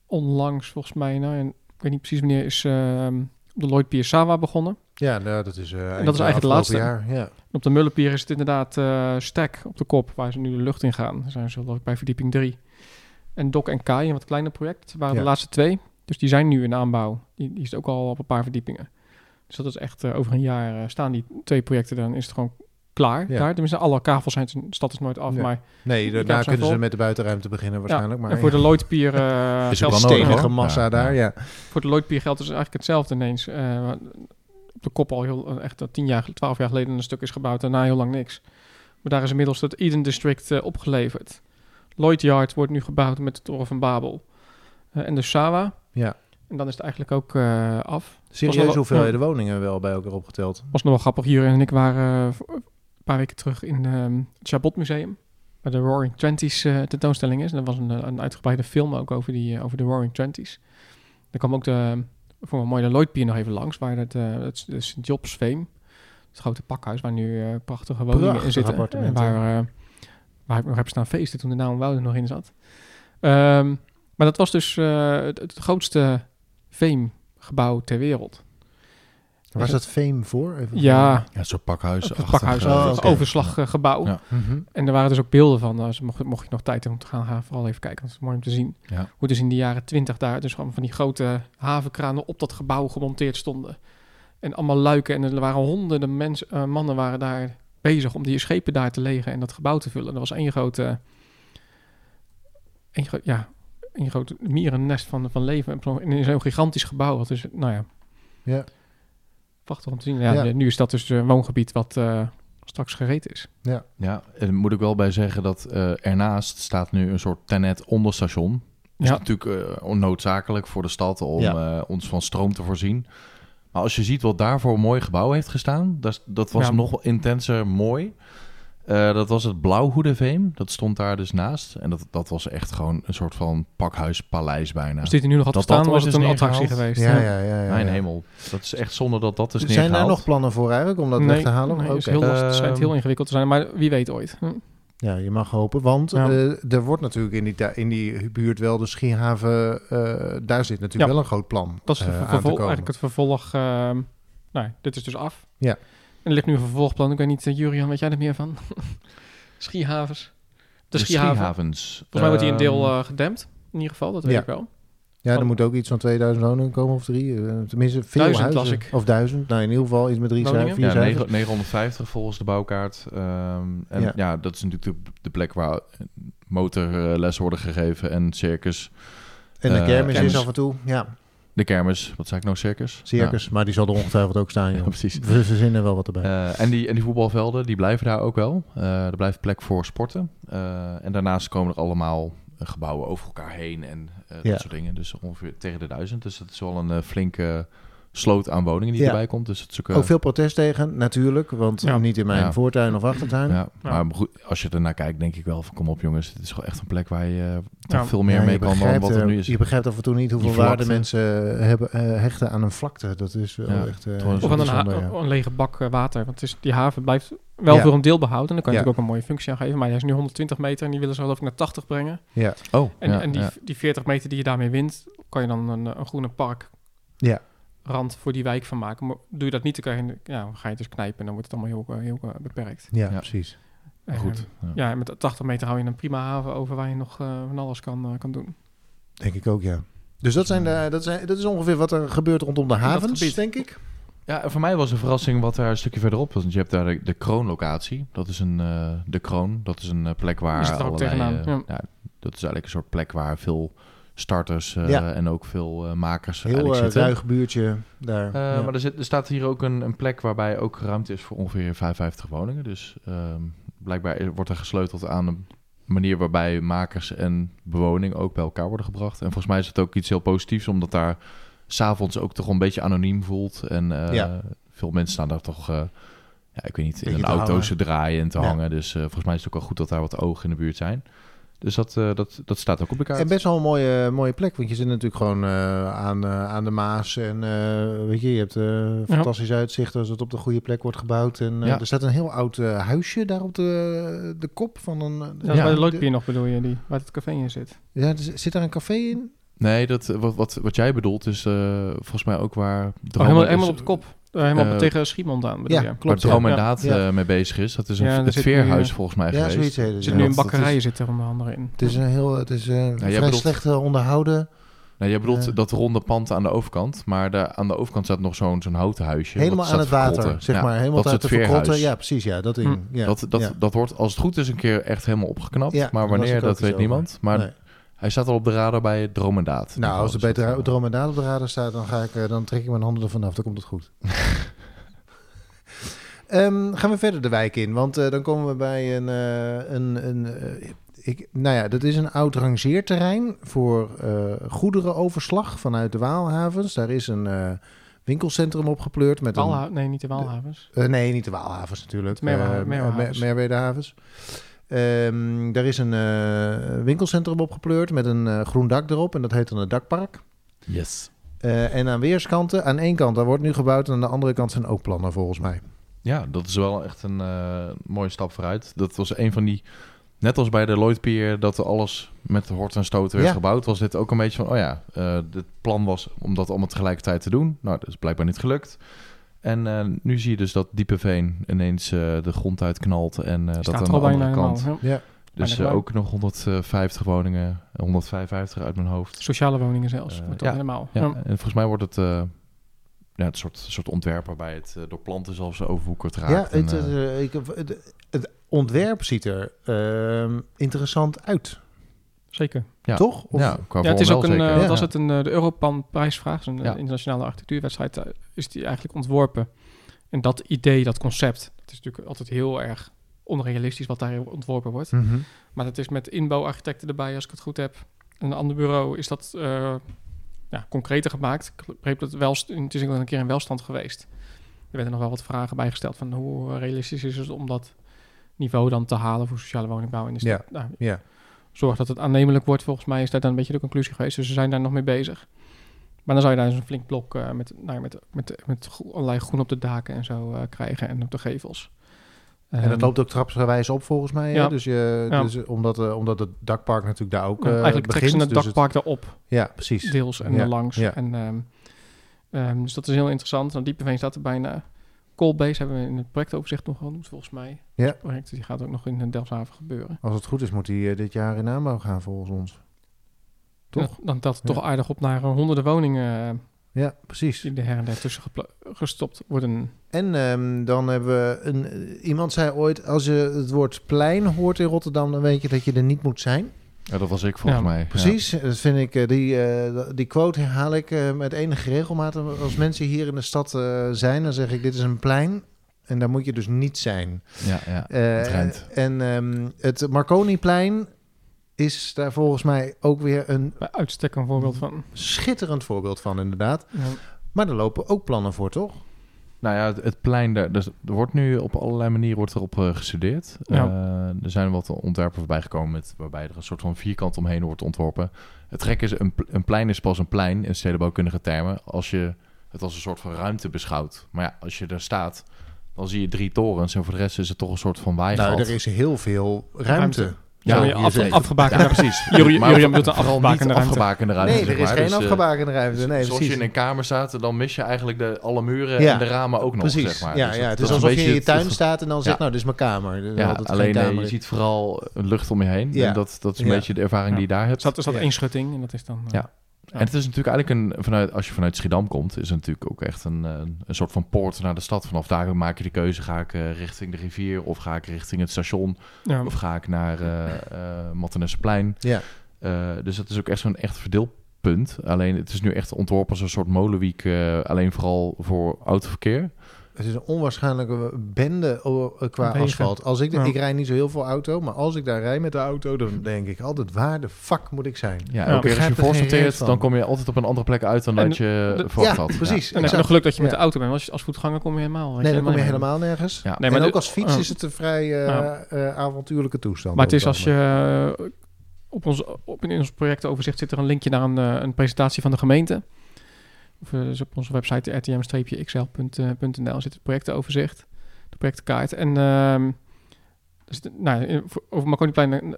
onlangs volgens mij, nou, en ik weet niet precies wanneer, is ehm, de Lloyd Pier Sawa begonnen. Ja, nou, dat is, eind dat is eigenlijk afgelopen laatste. Jaar. Ja. En op de Mullenpier is het inderdaad eh stek op de kop, waar ze nu de lucht in gaan. Daar zijn ze geloof ik bij verdieping 3. En Dok en Kai, een wat kleiner project, waren Ja. de laatste twee. Dus die zijn nu in aanbouw. Die, die is ook al op een paar verdiepingen. Dus dat is echt eh, over een jaar eh, staan die twee projecten, dan is het gewoon klaar. Ja. Daar. Tenminste, alle kavels zijn, de stad is nooit af, Ja. maar Nee, daarna kunnen ze met de buitenruimte beginnen waarschijnlijk. Ja, maar en voor de Lloydpier [laughs] eh Is geldt- stenige hoor. massa Ja, daar, ja. voor de Lloydpier geldt dus eigenlijk hetzelfde ineens. Eh, op de kop al heel, echt tien jaar, twaalf jaar geleden een stuk is gebouwd. Daarna heel lang niks. Maar daar is inmiddels het Eden District opgeleverd. Lloyd Yard wordt nu gebouwd met de Toren van Babel. Eh, en de Sawa. Ja. En dan is het eigenlijk ook eh, af. Serieus hoeveelheden ja. woningen wel bij elkaar opgeteld. Was nog wel grappig. Hier en ik waren eh, v- paar weken terug in ehm, het Chabot Museum. Waar de Roaring Twenties tentoonstelling is. En er was een, een uitgebreide film ook over, die, over de Roaring Twenties. Daar kwam ook de, voor een mooie Lloyd nog even langs. Waar het, het, St. Jobs Fame, het grote pakhuis waar nu prachtige woningen in zitten. En waar, waar ik nog heb staan feesten toen de naam Wouden nog in zat. Ehm, maar dat was dus eh, het, het grootste Fame-gebouw ter wereld. Was dat Fame voor? Even Ja, Ja, een soort pakhuis. het pakhuis, Oh, overslaggebouw. Ja. Mhm. En er waren dus ook beelden van. Dus mocht, mocht je nog tijd hebben om te gaan, ga vooral even kijken. Want het is mooi om te zien. Ja. Hoe dus in de jaren twintig daar dus gewoon van die grote havenkranen op dat gebouw gemonteerd stonden. En allemaal luiken. En er waren honderden mens, eh, mannen waren daar bezig om die schepen daar te legen en dat gebouw te vullen. Er was één grote, één gro- ja, één grote mierennest van, van leven. En in zo'n gigantisch gebouw. Wat dus, nou ja, Ja. prachtig om te zien. Ja, Ja. Nu is dat dus een woongebied wat eh, straks gereed is. Ja, en daar moet ik wel bij zeggen dat eh, ernaast staat nu een soort tenet onderstation. Dat is Ja. natuurlijk eh, onnoodzakelijk voor de stad om Ja. eh, ons van stroom te voorzien. Maar als je ziet wat daarvoor een mooi gebouw heeft gestaan, dat, dat was Ja. nog wel intenser mooi. Eh, dat was het Blauwhoedeveem. Dat stond daar dus naast. En dat, dat was echt gewoon een soort van pakhuis-paleis bijna. Als dit er nu nog had Dat gestaan, dat was het een attractie geweest. Ja, ja, ja. ja, Mijn ja. hemel. Dat is echt zonde dat dat is Zijn daar nog plannen voor eigenlijk om dat nee, weg te halen? nee, Oké. is heel lastig. Het schijnt Ehm, heel ingewikkeld te zijn, maar wie weet ooit. Hm. Ja, je mag hopen, want Ja. eh, er wordt natuurlijk in die, in die buurt wel de skihaven, eh, daar zit natuurlijk Ja. wel een groot plan Dat is de eh, ver- aan te vervol- komen. eigenlijk het vervolg. ehm nou, dit is dus af. Ja. En er ligt nu een vervolgplan. Ik weet niet, uh, Jurian, weet jij er meer van? [laughs] Skihavens. De, De skihaven. skihavens. Volgens mij wordt die een deel Ehm, eh, gedempt. In ieder geval, dat weet Ja. ik wel. Ja, er moet ook iets van 2000 woningen komen of drie. eh, tenminste, veel Duizend huizen. las ik. Of duizend. Nou, in ieder geval iets met drie Woningen? cijfers, vier Ja, cijfers. 9, 950 volgens de bouwkaart. Ehm, en Ja. ja. dat is natuurlijk de, de plek waar motorles worden gegeven en circus. En de Eh, kermis kermis. is af en toe. Ja, De kermis, wat zei ik nou, circus? circus. Maar die zal er ongetwijfeld ook staan, [laughs] Ja, joh. precies. We verzinnen wel wat erbij. Eh, en, die, en die voetbalvelden, die blijven daar ook wel. Eh, er blijft plek voor sporten. Eh, en daarnaast komen er allemaal eh, gebouwen over elkaar heen en eh, Ja. dat soort dingen. Dus ongeveer tegen de duizend. Dus dat is wel een eh, flinke sloot aan woningen die Ja. erbij komt. Dus het is ook, eh, ook veel protest tegen, natuurlijk. Want Ja. niet in mijn Ja. voortuin of achtertuin. Ja, Ja. maar goed, als je ernaar kijkt, denk ik wel van kom op jongens, het is wel echt een plek waar je eh, toch Ja. veel meer Ja, mee kan dan wat er eh, nu is. Je begrijpt af en toe niet hoeveel waarde mensen hebben, eh, hechten aan een vlakte. Dat is wel Ja, echt... eh, Of aan een, een lege bak water. Want het is, die haven blijft wel Ja. voor een deel behouden. En dan kan je Ja. natuurlijk ook een mooie functie aan geven. Maar hij is nu 120 meter en die willen ze geloof ik naar 80 brengen. Ja, Oh, En, ja, en die, ja. die 40 meter die je daarmee wint, kan je dan een, een groene park ja. Rand voor die wijk van maken. Maar doe je dat niet, dan, krijg je, ja, dan ga je het dus knijpen en dan wordt het allemaal heel, eh, heel eh, beperkt. ja, Ja. precies. En, goed. Ja. Ja, en met 80 meter hou je een prima haven over waar je nog eh, van alles kan, eh, kan doen. Denk ik ook, ja. Dus dat, zijn de, dat, zijn, dat is ongeveer wat er gebeurt rondom de havens, denk ik. Ja, voor mij was een verrassing wat daar een stukje verderop was. Want je hebt daar de, de kroonlocatie. Dat is een, eh, de kroon. Dat is een eh, plek waar er ook allerlei... eh, ja, dat is eigenlijk een soort plek waar veel starters eh, Ja. en ook veel eh, makers Heel eh, zitten. ruig buurtje daar. Ja. Maar er, zit, er staat hier ook een, een plek waarbij ook ruimte is voor ongeveer 55 woningen. Dus ehm, blijkbaar wordt er gesleuteld aan een manier waarbij makers en bewoning ook bij elkaar worden gebracht. En volgens mij is het ook iets heel positiefs, omdat daar s'avonds ook toch een beetje anoniem voelt. En Ja. veel mensen staan daar toch, ja, ik weet niet, in een auto's te draaien en te hangen. Dus volgens mij is het ook wel goed dat daar wat ogen in de buurt zijn. Dus dat, eh, dat, dat staat ook op de kaart. En best wel een mooie, mooie plek, want je zit natuurlijk gewoon eh, aan, eh, aan de Maas. En eh, weet je, je hebt fantastisch uitzicht als het op de goede plek wordt gebouwd. En eh, Ja. er staat een heel oud eh, huisje daar op de, de kop van een... Dat ja, is bij de Lloydpier nog bedoel je, die, waar het café in zit. Ja, er zit daar een café in? Nee, dat, wat, wat, wat jij bedoelt is eh, volgens mij ook waar... Oh, helemaal, helemaal op de kop. Helemaal eh, tegen Schiemond aan bedoel Ja, je. klopt. waar Droom ja. en Daad Ja. eh, mee bezig is. Dat is een, Ja, het nu, veerhuis volgens mij Ja, geweest. zoiets heet het. Er zit nu een bakkerij zit er onder andere in. Het is een heel, het is eh, vrij bedoelt- slecht onderhouden. Nou, jij bedoelt dat ronde pand aan de overkant. Maar daar, aan de overkant staat nog zo'n zo'n houten huisje. helemaal wat aan het water, zeg Ja, maar. Helemaal dat uit het te verkrotten. veerhuis. Ja, precies. Ja, dat ding. Ja. Dat, dat, ja. dat wordt als het goed is een keer echt helemaal opgeknapt. Ja, maar wanneer, dat weet niemand. Maar. Hij staat al op de radar bij Droom en Daad. Nou, als er beter eh, dromendaal op de radar staat, dan, ga ik, eh, dan trek ik mijn handen ervan af. Dan komt het goed. [laughs] Ehm, gaan we verder de wijk in, want eh, dan komen we bij een... eh, een, een ik, nou ja, dat is een oud rangeerterrein voor eh, goederenoverslag vanuit de Waalhavens. Daar is een eh, winkelcentrum opgepleurd. Met een, nee, niet de Walhavens. Eh, nee, niet de Waalhavens natuurlijk. Het Merwe- Eh, Merwedehavens. Ehm, daar is een eh, winkelcentrum opgepleurd met een eh, groen dak erop. En dat heet dan het dakpark. Yes. Eh, en aan weerskanten, aan één kant, daar wordt nu gebouwd. En aan de andere kant zijn ook plannen volgens mij. Ja, dat is wel echt een mooie stap vooruit. Dat was een van die... Net als bij de Lloyd Pier, dat alles met hort en stoot werd Ja. gebouwd, was dit ook een beetje van, oh ja, het plan was om dat allemaal tegelijkertijd te doen. Nou, dat is blijkbaar niet gelukt. En eh, nu zie je dus dat Diepeveen ineens eh, de grond uitknalt en eh, dat Staat aan er de al bijna andere kant. ja. Ja, Dus eh, ook nog 150 woningen, 155 uit mijn hoofd. Sociale woningen zelfs. Wordt ja. helemaal. Ja, Ja. en volgens mij wordt het eh, ja, het soort, soort ontwerp waarbij het door planten zelfs overwoekerd raakt. ja en, het, ik, het, het ontwerp ziet er ehm, interessant uit. Zeker. Ja. Toch? Of- ja, qua Ja, het is ook een, zeker. eh, was het, een, eh, de Europan prijsvraag, een eh, Ja. internationale architectuurwedstrijd, is die eigenlijk ontworpen. En dat idee, dat concept, dat is natuurlijk altijd heel erg onrealistisch wat daar ontworpen wordt. Mhm. Maar dat is met inbouwarchitecten erbij, als ik het goed heb. En een ander bureau is dat eh, ja, concreter gemaakt. Ik begreep dat het, wel, het is een keer in welstand geweest. Er werden nog wel wat vragen bijgesteld van hoe realistisch is het om dat niveau dan te halen voor sociale woningbouw in de stad. Nou, Ja. Zorg dat het aannemelijk wordt. Volgens mij is dat dan een beetje de conclusie geweest. Dus ze zijn daar nog mee bezig. Maar dan zou je daar dus een flink blok eh, met, nou, met, met, met gro- allerlei groen op de daken en zo eh, krijgen en op de gevels. En dat Ehm, loopt ook trapsgewijs op volgens mij. hè? Ja. Dus, je, Ja. dus omdat, eh, omdat het dakpark natuurlijk daar ook eigenlijk begint. ze het dus dakpark daarop. ja, precies. deels en Ja, langs. ja. En, ehm, ehm, dus dat is heel interessant. Nou, Diepeveen staat er bijna. Coalbase hebben we in het projectoverzicht nog genoemd, volgens mij. Ja. Dat project die gaat ook nog in Delfshaven gebeuren. Als het goed is, moet hij eh, dit jaar in aanbouw gaan volgens ons. Toch? Dan het Ja. toch aardig op naar eh, honderden woningen eh, Ja, precies. die er her en der tussen gestopt worden. En ehm, dan hebben we een, iemand zei ooit: als je het woord plein hoort in Rotterdam, dan weet je dat je er niet moet zijn. Ja, dat was ik volgens Ja, mij. Precies, dat vind ik. eh, Die, eh, die quote herhaal ik eh, met enige regelmaat. Als mensen hier in de stad eh, zijn, dan zeg ik: dit is een plein. En daar moet je dus niet zijn. Ja, ja. Eh, Het en ehm, het Marconiplein is daar volgens mij ook weer een Bij uitstek een voorbeeld van. schitterend voorbeeld van, inderdaad. Ja. Maar er lopen ook plannen voor, toch? Nou ja, het, het plein, daar, dus, er wordt nu op allerlei manieren wordt erop eh, gestudeerd. Ja. Eh, er zijn wat ontwerpen voorbij gekomen met, waarbij er een soort van vierkant omheen wordt ontworpen. Het gek is, een, een plein is pas een plein in stedenbouwkundige termen als je het als een soort van ruimte beschouwt. Maar ja, als je er staat, dan zie je drie torens en voor de rest is het toch een soort van waaigat. Nou, er is heel veel ruimte. Ruimte. Ja, Ja, je af, afgebakende Ja, precies. [laughs] Bedoelt een afgebakende ruimte. afgebakende ruimte. Nee, er zeg is maar. geen Dus, eh, afgebakende ruimte. Nee, dus als precies. je in een kamer staat, dan mis je eigenlijk de, alle muren Ja, en de ramen ook nog, Precies. zeg maar. Ja, Dus ja, dat- het dat is alsof je in je tuin het- staat en dan zegt, nou, dit is mijn kamer. Dat Ja, alleen eh, kamer je is. ziet vooral een lucht om je heen. Ja. En dat, dat is een Ja. beetje de ervaring Ja. die je daar hebt. er zat Ja. één schutting en dat is dan... eh, Ja. En het is natuurlijk eigenlijk een, vanuit, als je vanuit Schiedam komt, is het natuurlijk ook echt een, een, een soort van poort naar de stad. Vanaf daar maak je de keuze, ga ik eh, richting de rivier of ga ik richting het station ja. of ga ik naar eh eh Mattenesseplein. Ja. Eh, dus dat is ook echt zo'n echt verdeelpunt. Alleen het is nu echt ontworpen als een soort molenwiek, eh, alleen vooral voor autoverkeer. Het is een onwaarschijnlijke bende eh, qua Wegen. asfalt. Als ik, Ja. ik rijd niet zo heel veel auto, maar als ik daar rijd met de auto, dan denk ik altijd, waar de fuck moet ik zijn? Ja, Ja, elke keer als je voorsorteert, van. dan kom je altijd op een andere plek uit dan En dat je de- verwacht ja, had. precies. En dan heb nog geluk dat je met Ja. de auto bent. Want als je als voetganger kom je helemaal... Nee, dan kom je helemaal nergens. Ja. Nee, maar en ook als fiets uh, is het een vrij eh, eh, avontuurlijke toestand. Maar het is als je eh, op ons, op, in ons projectoverzicht zit er een linkje naar een, eh, een presentatie van de gemeente. Of eh, dus op onze website rtm-xl.nl zit het projectoverzicht, de projectkaart. En ehm dus de, nou, over Marconiplein een,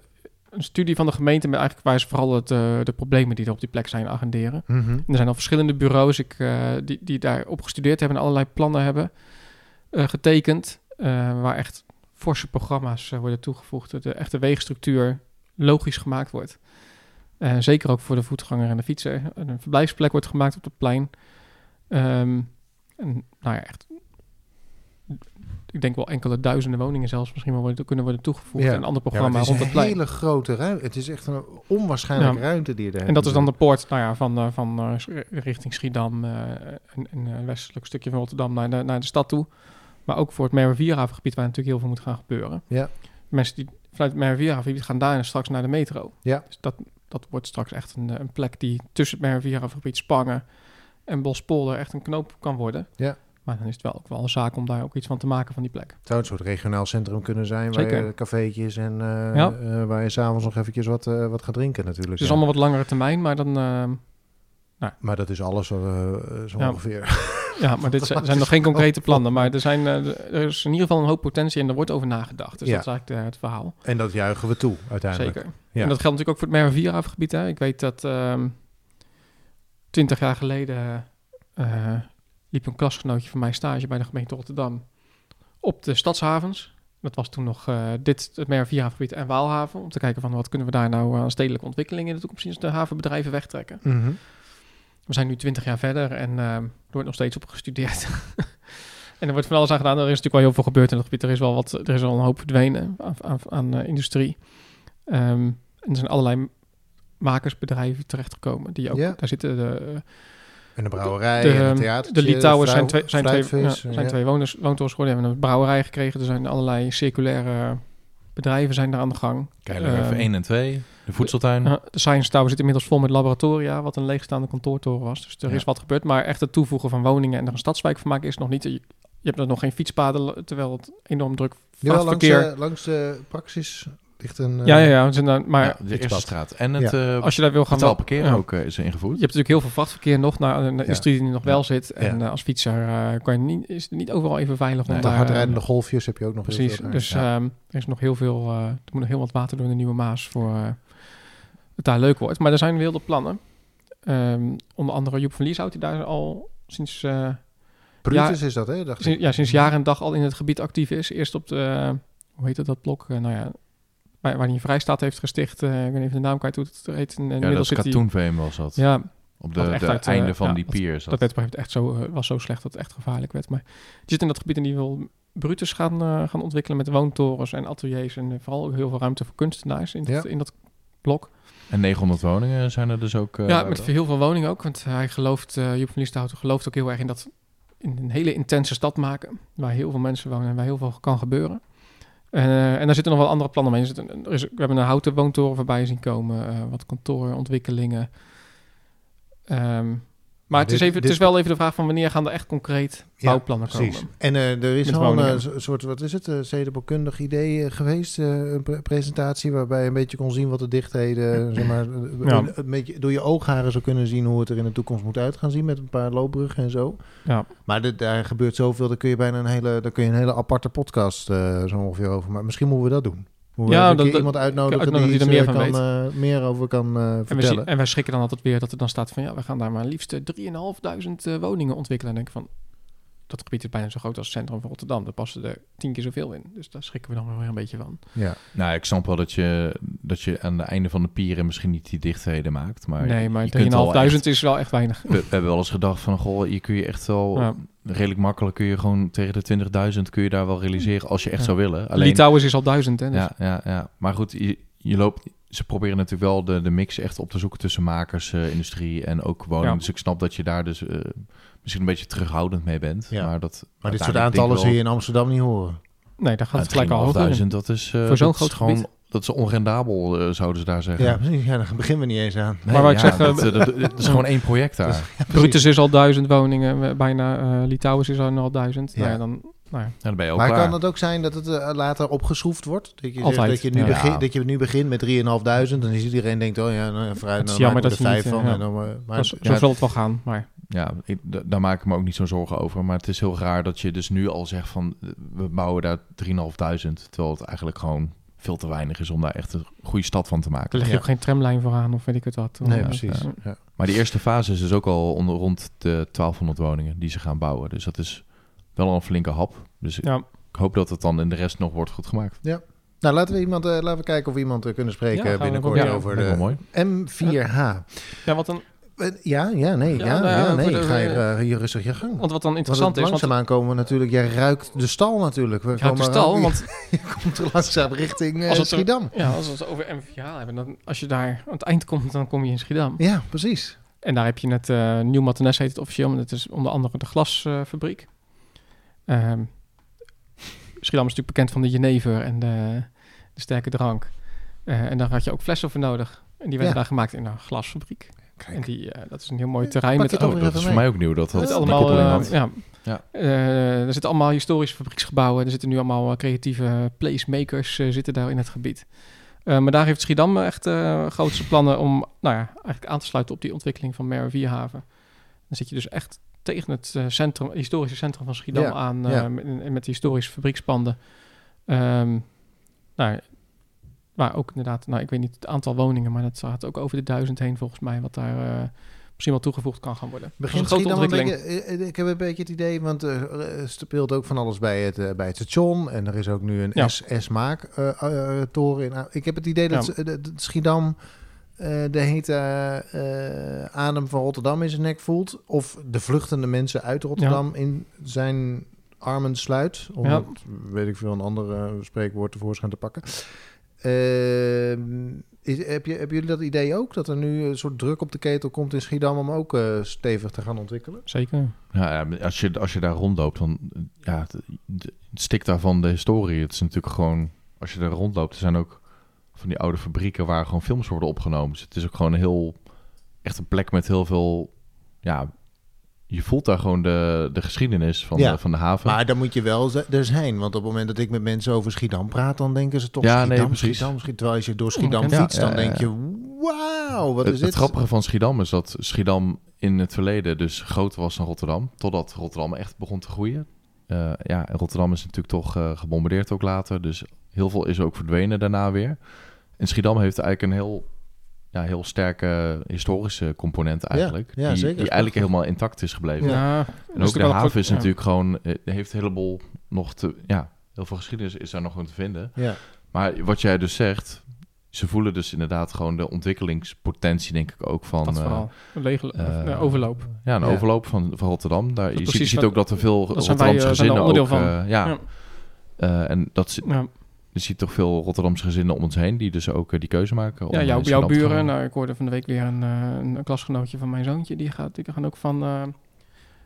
een studie van de gemeente met eigenlijk waar ze vooral het, eh, de problemen die er op die plek zijn agenderen. Mhm. En er zijn al verschillende bureaus ik, eh, die, die daarop gestudeerd hebben en allerlei plannen hebben getekend. waar echt forse programma's worden toegevoegd. De echte wegenstructuur logisch gemaakt wordt. Eh, zeker ook voor de voetganger en de fietser. Een verblijfsplek wordt gemaakt op het plein. Ehm, en nou ja, echt. Ik denk wel enkele duizenden woningen zelfs misschien wel worden, kunnen worden toegevoegd. Ja. En een ander Ja, programma het is rond een het plein. hele grote ruimte. Het is echt een onwaarschijnlijke Ja. ruimte die je daar En dat is dan de poort nou ja, van, eh, van eh, richting Schiedam eh, en, en een westelijk stukje van Rotterdam naar de, naar de stad toe. Maar ook voor het Merwe-Vierhavengebied waar natuurlijk heel veel moet gaan gebeuren. Ja. Mensen die vanuit het Merwe-Vierhavengebied gaan daarna straks naar de metro. Ja. Dus dat, dat wordt straks echt een, eh, een plek die tussen het Merwe-Vierhavengebied, Spangen en Bospolder echt een knoop kan worden. Ja. Maar dan is het wel ook wel een zaak om daar ook iets van te maken van die plek. Het zou een soort regionaal centrum kunnen zijn, waar Zeker. je cafeetjes en eh, Ja. eh, waar je s'avonds nog eventjes wat, wat gaat drinken natuurlijk. Het is ja. allemaal wat langere termijn, maar dan... ehm, Maar dat is alles eh, zo Ja. ongeveer. [laughs] ja, maar dit zijn, zijn nog geen [laughs] concrete plannen. Maar er, zijn, eh, er is in ieder geval een hoop potentie en er wordt over nagedacht. Dus Ja. dat is eigenlijk de- het verhaal. En dat juichen we toe, uiteindelijk. Zeker. Ja. En dat geldt natuurlijk ook voor het Merwe Vierhavengebied. Hè. Ik weet dat ehm, twintig jaar geleden eh, liep een klasgenootje van mij stage bij de gemeente Rotterdam op de stadshavens. Dat was toen nog eh, dit, het Merwe Vierhavengebied en Waalhaven. Om te kijken van wat kunnen we daar nou aan stedelijke ontwikkeling in de toekomst zien als de havenbedrijven wegtrekken. Mhm. We zijn nu twintig jaar verder en ehm, er wordt nog steeds op gestudeerd. [laughs] en er wordt van alles aan gedaan. Er is natuurlijk wel heel veel gebeurd in het gebied. Er is wel, wat, er is wel een hoop verdwenen aan, aan, aan eh, industrie. Ehm, en er zijn allerlei makersbedrijven terechtgekomen. Die ook, Ja. Daar zitten de, En de brouwerij de, en ehm, theater. de Litouwers zijn twee, zijn twee, ja, zijn ja. twee woontorens geworden. Die hebben een brouwerij gekregen. Er zijn allerlei circulaire bedrijven zijn daar aan de gang. Even Ehm, 1 en 2. De voedseltuin. Ja, de Science Tower zit inmiddels vol met laboratoria, wat een leegstaande kantoortoren was. Dus er Ja. is wat gebeurd. Maar echt het toevoegen van woningen en er een stadswijk van maken is nog niet. Je, je hebt er nog geen fietspaden, terwijl het enorm druk Jawel, langs, eh, langs de praxis ligt een... eh, ja, ja, ja. we zijn daar- maar Ja, de eerste straat. En het Ja. eh als je daar wil gaan... betaald parkeren ja. ook eh, is ingevoerd. Je hebt natuurlijk heel veel vrachtverkeer nog naar een industrie die nog wel zit. En Ja. eh, als fietser eh, kan je niet, is het niet overal even veilig Nee, om De daar... hardrijdende golfjes heb je ook nog heel Precies, veel dus Ja. ehm, er is nog heel veel, eh, er moet nog heel wat water door de Nieuwe Maas voor eh, het daar leuk wordt. Maar er zijn wilde plannen. Ehm, onder andere Joep van Lieshout, die daar al sinds, eh, Brutus is dat, hè? Dacht sinds, ik. ja, sinds jaar en dag al in het gebied actief is. Eerst op de, hoe heet het, dat blok? Eh, nou ja, waar, waar hij een vrijstaat heeft gesticht. eh, ik weet niet even de naam kwijt hoe het heet. En, ja, dat was dat. Ja, Op de, de uit, eh, einde van ja, die pier is dat dat. werd op een gegeven moment echt zo, eh, was zo slecht dat het echt gevaarlijk werd. Maar je zit in dat gebied en die wil Brutus gaan, gaan ontwikkelen met woontorens en ateliers. En vooral ook heel veel ruimte voor kunstenaars in, dat, Ja. in dat blok. En 900 woningen zijn er dus ook. eh, ja, met heel veel woningen ook. Want hij gelooft, eh Joep van Lieshouten gelooft ook heel erg in dat in een hele intense stad maken. Waar heel veel mensen wonen en waar heel veel kan gebeuren. Eh, en daar zitten nog wel andere plannen mee. Er is, we hebben een houten woontoren voorbij zien komen. eh, wat kantoorontwikkelingen. Ehm, maar het, is even, het is wel even de vraag van wanneer gaan er echt concreet Ja, bouwplannen Precies. komen. En eh, er is al een eh, soort, wat is het, uh, stedenbouwkundig idee geweest, een pre- presentatie waarbij je een beetje kon zien wat de dichtheden, zeg maar, Ja. een, een beetje door je oogharen zou kunnen zien hoe het er in de toekomst moet uit gaan zien met een paar loopbruggen en zo. Ja. Maar dit- daar gebeurt zoveel, daar kun je bijna een hele, daar kun je een hele aparte podcast zo ongeveer over. Maar misschien moeten we dat doen. Hoe Ja, dat- iemand uitnodigen die, die er meer eh, van kan, eh, meer over kan eh, En we, zien, vertellen. en wij schrikken dan altijd weer dat er dan staat van... ja, we gaan daar maar liefst eh, 3.500 eh, woningen ontwikkelen. En denk ik van... dat gebied is bijna zo groot als het centrum van Rotterdam. Daar passen er tien keer zoveel in. Dus daar schrikken we dan wel weer een beetje van. ja. Nou, ik snap wel dat je, dat je aan het einde van de pieren misschien niet die dichtheden maakt. Maar nee, maar kunt wel 3.500 echt- is wel echt weinig. We, we hebben wel eens gedacht van, goh, hier kun je echt wel Ja. redelijk makkelijk kun je gewoon tegen de 20.000 kun je daar wel realiseren als je echt Ja. zou willen. Alleen, Litouwers is al duizend, hè? Dus ja, ja, ja, maar goed, je, je loopt, ze proberen natuurlijk wel de, de mix echt op te zoeken tussen makers, eh, industrie en ook woning. Ja. Dus ik snap dat je daar dus eh, misschien een beetje terughoudend mee bent. Ja. Maar, dat, Maar dit soort aantallen zie je in Amsterdam niet horen. Nee, daar gaat het gelijk al. 3.500, dat is, eh, Voor zo'n dat groot is gewoon, gebied. dat is onrendabel, eh, zouden ze daar zeggen. Ja, precies. Ja, daar beginnen we niet eens aan. Nee, Maar wat ik zeg, dat, dat- dat is gewoon één project [laughs] daar. Brutus is al duizend woningen. Bijna eh Litouwers is al al duizend. Ja. Nou ja, dan... Nou ja. Ja, dan ben je ook Maar klaar. kan het ook zijn dat het eh, later opgeschroefd wordt? Dat je, zegt Altijd, dat, je nu ja. begint, dat je nu begint met 3.500 en dan is iedereen denkt, oh ja, nou, vooruit, is dan jammer maken we er dat je vijf niet, van. eh, en dan, eh, maar, Dat is- ja, zo zal het wel gaan, maar... Ja, ik, daar maak ik me ook niet zo'n zorgen over. Maar het is heel raar dat je dus nu al zegt van... eh, we bouwen daar 3.500. Terwijl het eigenlijk gewoon veel te weinig is om daar echt een goede stad van te Er maken. ligt Ja. ook geen tramlijn voor aan of weet ik het wat. nee, Ja, precies. ja. Ja. Maar die eerste fase is dus ook al onder, rond de 1200 woningen die ze gaan bouwen. Dus dat is wel al een flinke hap. Dus ik- Ja. ik hoop dat het dan in de rest nog wordt goed gemaakt. Nou, laten we, iemand, eh, laten we kijken of we iemand eh, kunnen Ja, spreken binnenkort over de wel mooi. M4H. Ja, wat dan, Eh, Ja, ja, nee, ja, Ja, nou ja, ja, nee. de- Ga je eh, hier rustig je gang. want wat dan Want interessant is... Want, langzaamaan komen we natuurlijk, jij ruikt de stal natuurlijk. We ja, komen de stal, want [laughs] je komt er langzaam richting eh, Als het er- Schiedam. ja, als we het over MVH hebben, dan, als je daar aan het eind komt, dan kom je in Schiedam. Ja, precies. En daar heb je het, eh Nieuw Martinez heet het officieel, maar dat is onder andere de glasfabriek. Ehm Schiedam is natuurlijk bekend van de jenever en de, de sterke drank. Eh, en daar had je ook flessen voor nodig. En die werden Ja. daar gemaakt in een glasfabriek. En die, eh, dat is een heel mooi terrein. Pak Met oh, dat is voor mij ook nieuw. Dat, dat, allemaal, eh, had. ja. Ja. Eh, er zitten allemaal historische fabrieksgebouwen. Er zitten nu allemaal eh, creatieve placemakers eh, zitten daar in het gebied. Eh, maar daar heeft Schiedam echt eh grootste plannen om nou ja, eigenlijk aan te sluiten op die ontwikkeling van Merwe-Vierhaven. Dan zit je dus echt tegen het eh, centrum, historische centrum van Schiedam Ja, aan, eh, ja. met, met die historische fabriekspanden. Ehm nou, waar ook inderdaad, nou ik weet niet het aantal woningen, maar dat gaat ook over de duizend heen volgens mij, wat daar eh, misschien wel toegevoegd kan gaan worden. Begint een grote Schiedam een ontwikkeling. beetje, eh, ik heb een beetje het idee, want eh, er speelt ook van alles bij het, eh, bij het station. En er is ook nu een Ja. S-Maak-toren in. Ik heb het idee dat, Ja. eh, dat Schiedam eh, de hete eh, adem van Rotterdam in zijn nek voelt. Of de vluchtende mensen uit Rotterdam in zijn armen sluit. Om Ja. het, weet ik veel, een ander eh, spreekwoord tevoorschijn te pakken. Eh, is, heb je, hebben jullie dat idee ook? Dat er nu een soort druk op de ketel komt in Schiedam om ook eh, stevig te gaan ontwikkelen? Zeker. Ja, ja, als, je, als je daar rondloopt, dan ja, het, het stikt daarvan de historie. Het is natuurlijk gewoon, als je daar rondloopt, er zijn ook van die oude fabrieken waar gewoon films worden opgenomen. Dus het is ook gewoon een heel, echt een plek met heel veel, ja, je voelt daar gewoon de, de geschiedenis van, Ja. de, van de haven. Maar dan moet je wel er zijn. Want op het moment dat ik met mensen over Schiedam praat, dan denken ze toch Ja, Schiedam, nee, precies. Schiedam, Schiedam. Terwijl als je door Schiedam Onbekend. fietst, dan ja, denk je, wauw, wat het, is het dit? grappige van Schiedam is dat Schiedam in het verleden dus groter was dan Rotterdam. Totdat Rotterdam echt begon te groeien. Eh, ja, Rotterdam is natuurlijk toch eh, gebombardeerd ook later. Dus heel veel is ook verdwenen daarna weer. En Schiedam heeft eigenlijk een heel, ja, heel sterke historische component eigenlijk. ja, die, zeker. die eigenlijk helemaal intact is gebleven. Ja. En ook de haven is natuurlijk gewoon, eh, heeft een heleboel nog te, ja, heel veel geschiedenis is daar nog gewoon te vinden. Ja, Maar wat jij dus zegt, ze voelen dus inderdaad gewoon de ontwikkelingspotentie, denk ik ook van. Dat eh. Een lege, eh, overloop. Ja, een Ja. overloop van, van Rotterdam. Daar, je ziet, je ziet ook dat er veel dat wij, eh, gezinnen ook... van. ja, Ja. Eh, en dat, Ja, je ziet toch veel Rotterdamse gezinnen om ons heen... die dus ook eh, die keuze maken. om ja jouw, jouw Schiedam te buren. Nou, ik hoorde van de week weer een, eh, een klasgenootje van mijn zoontje. Die, gaat, die gaan ook van eh,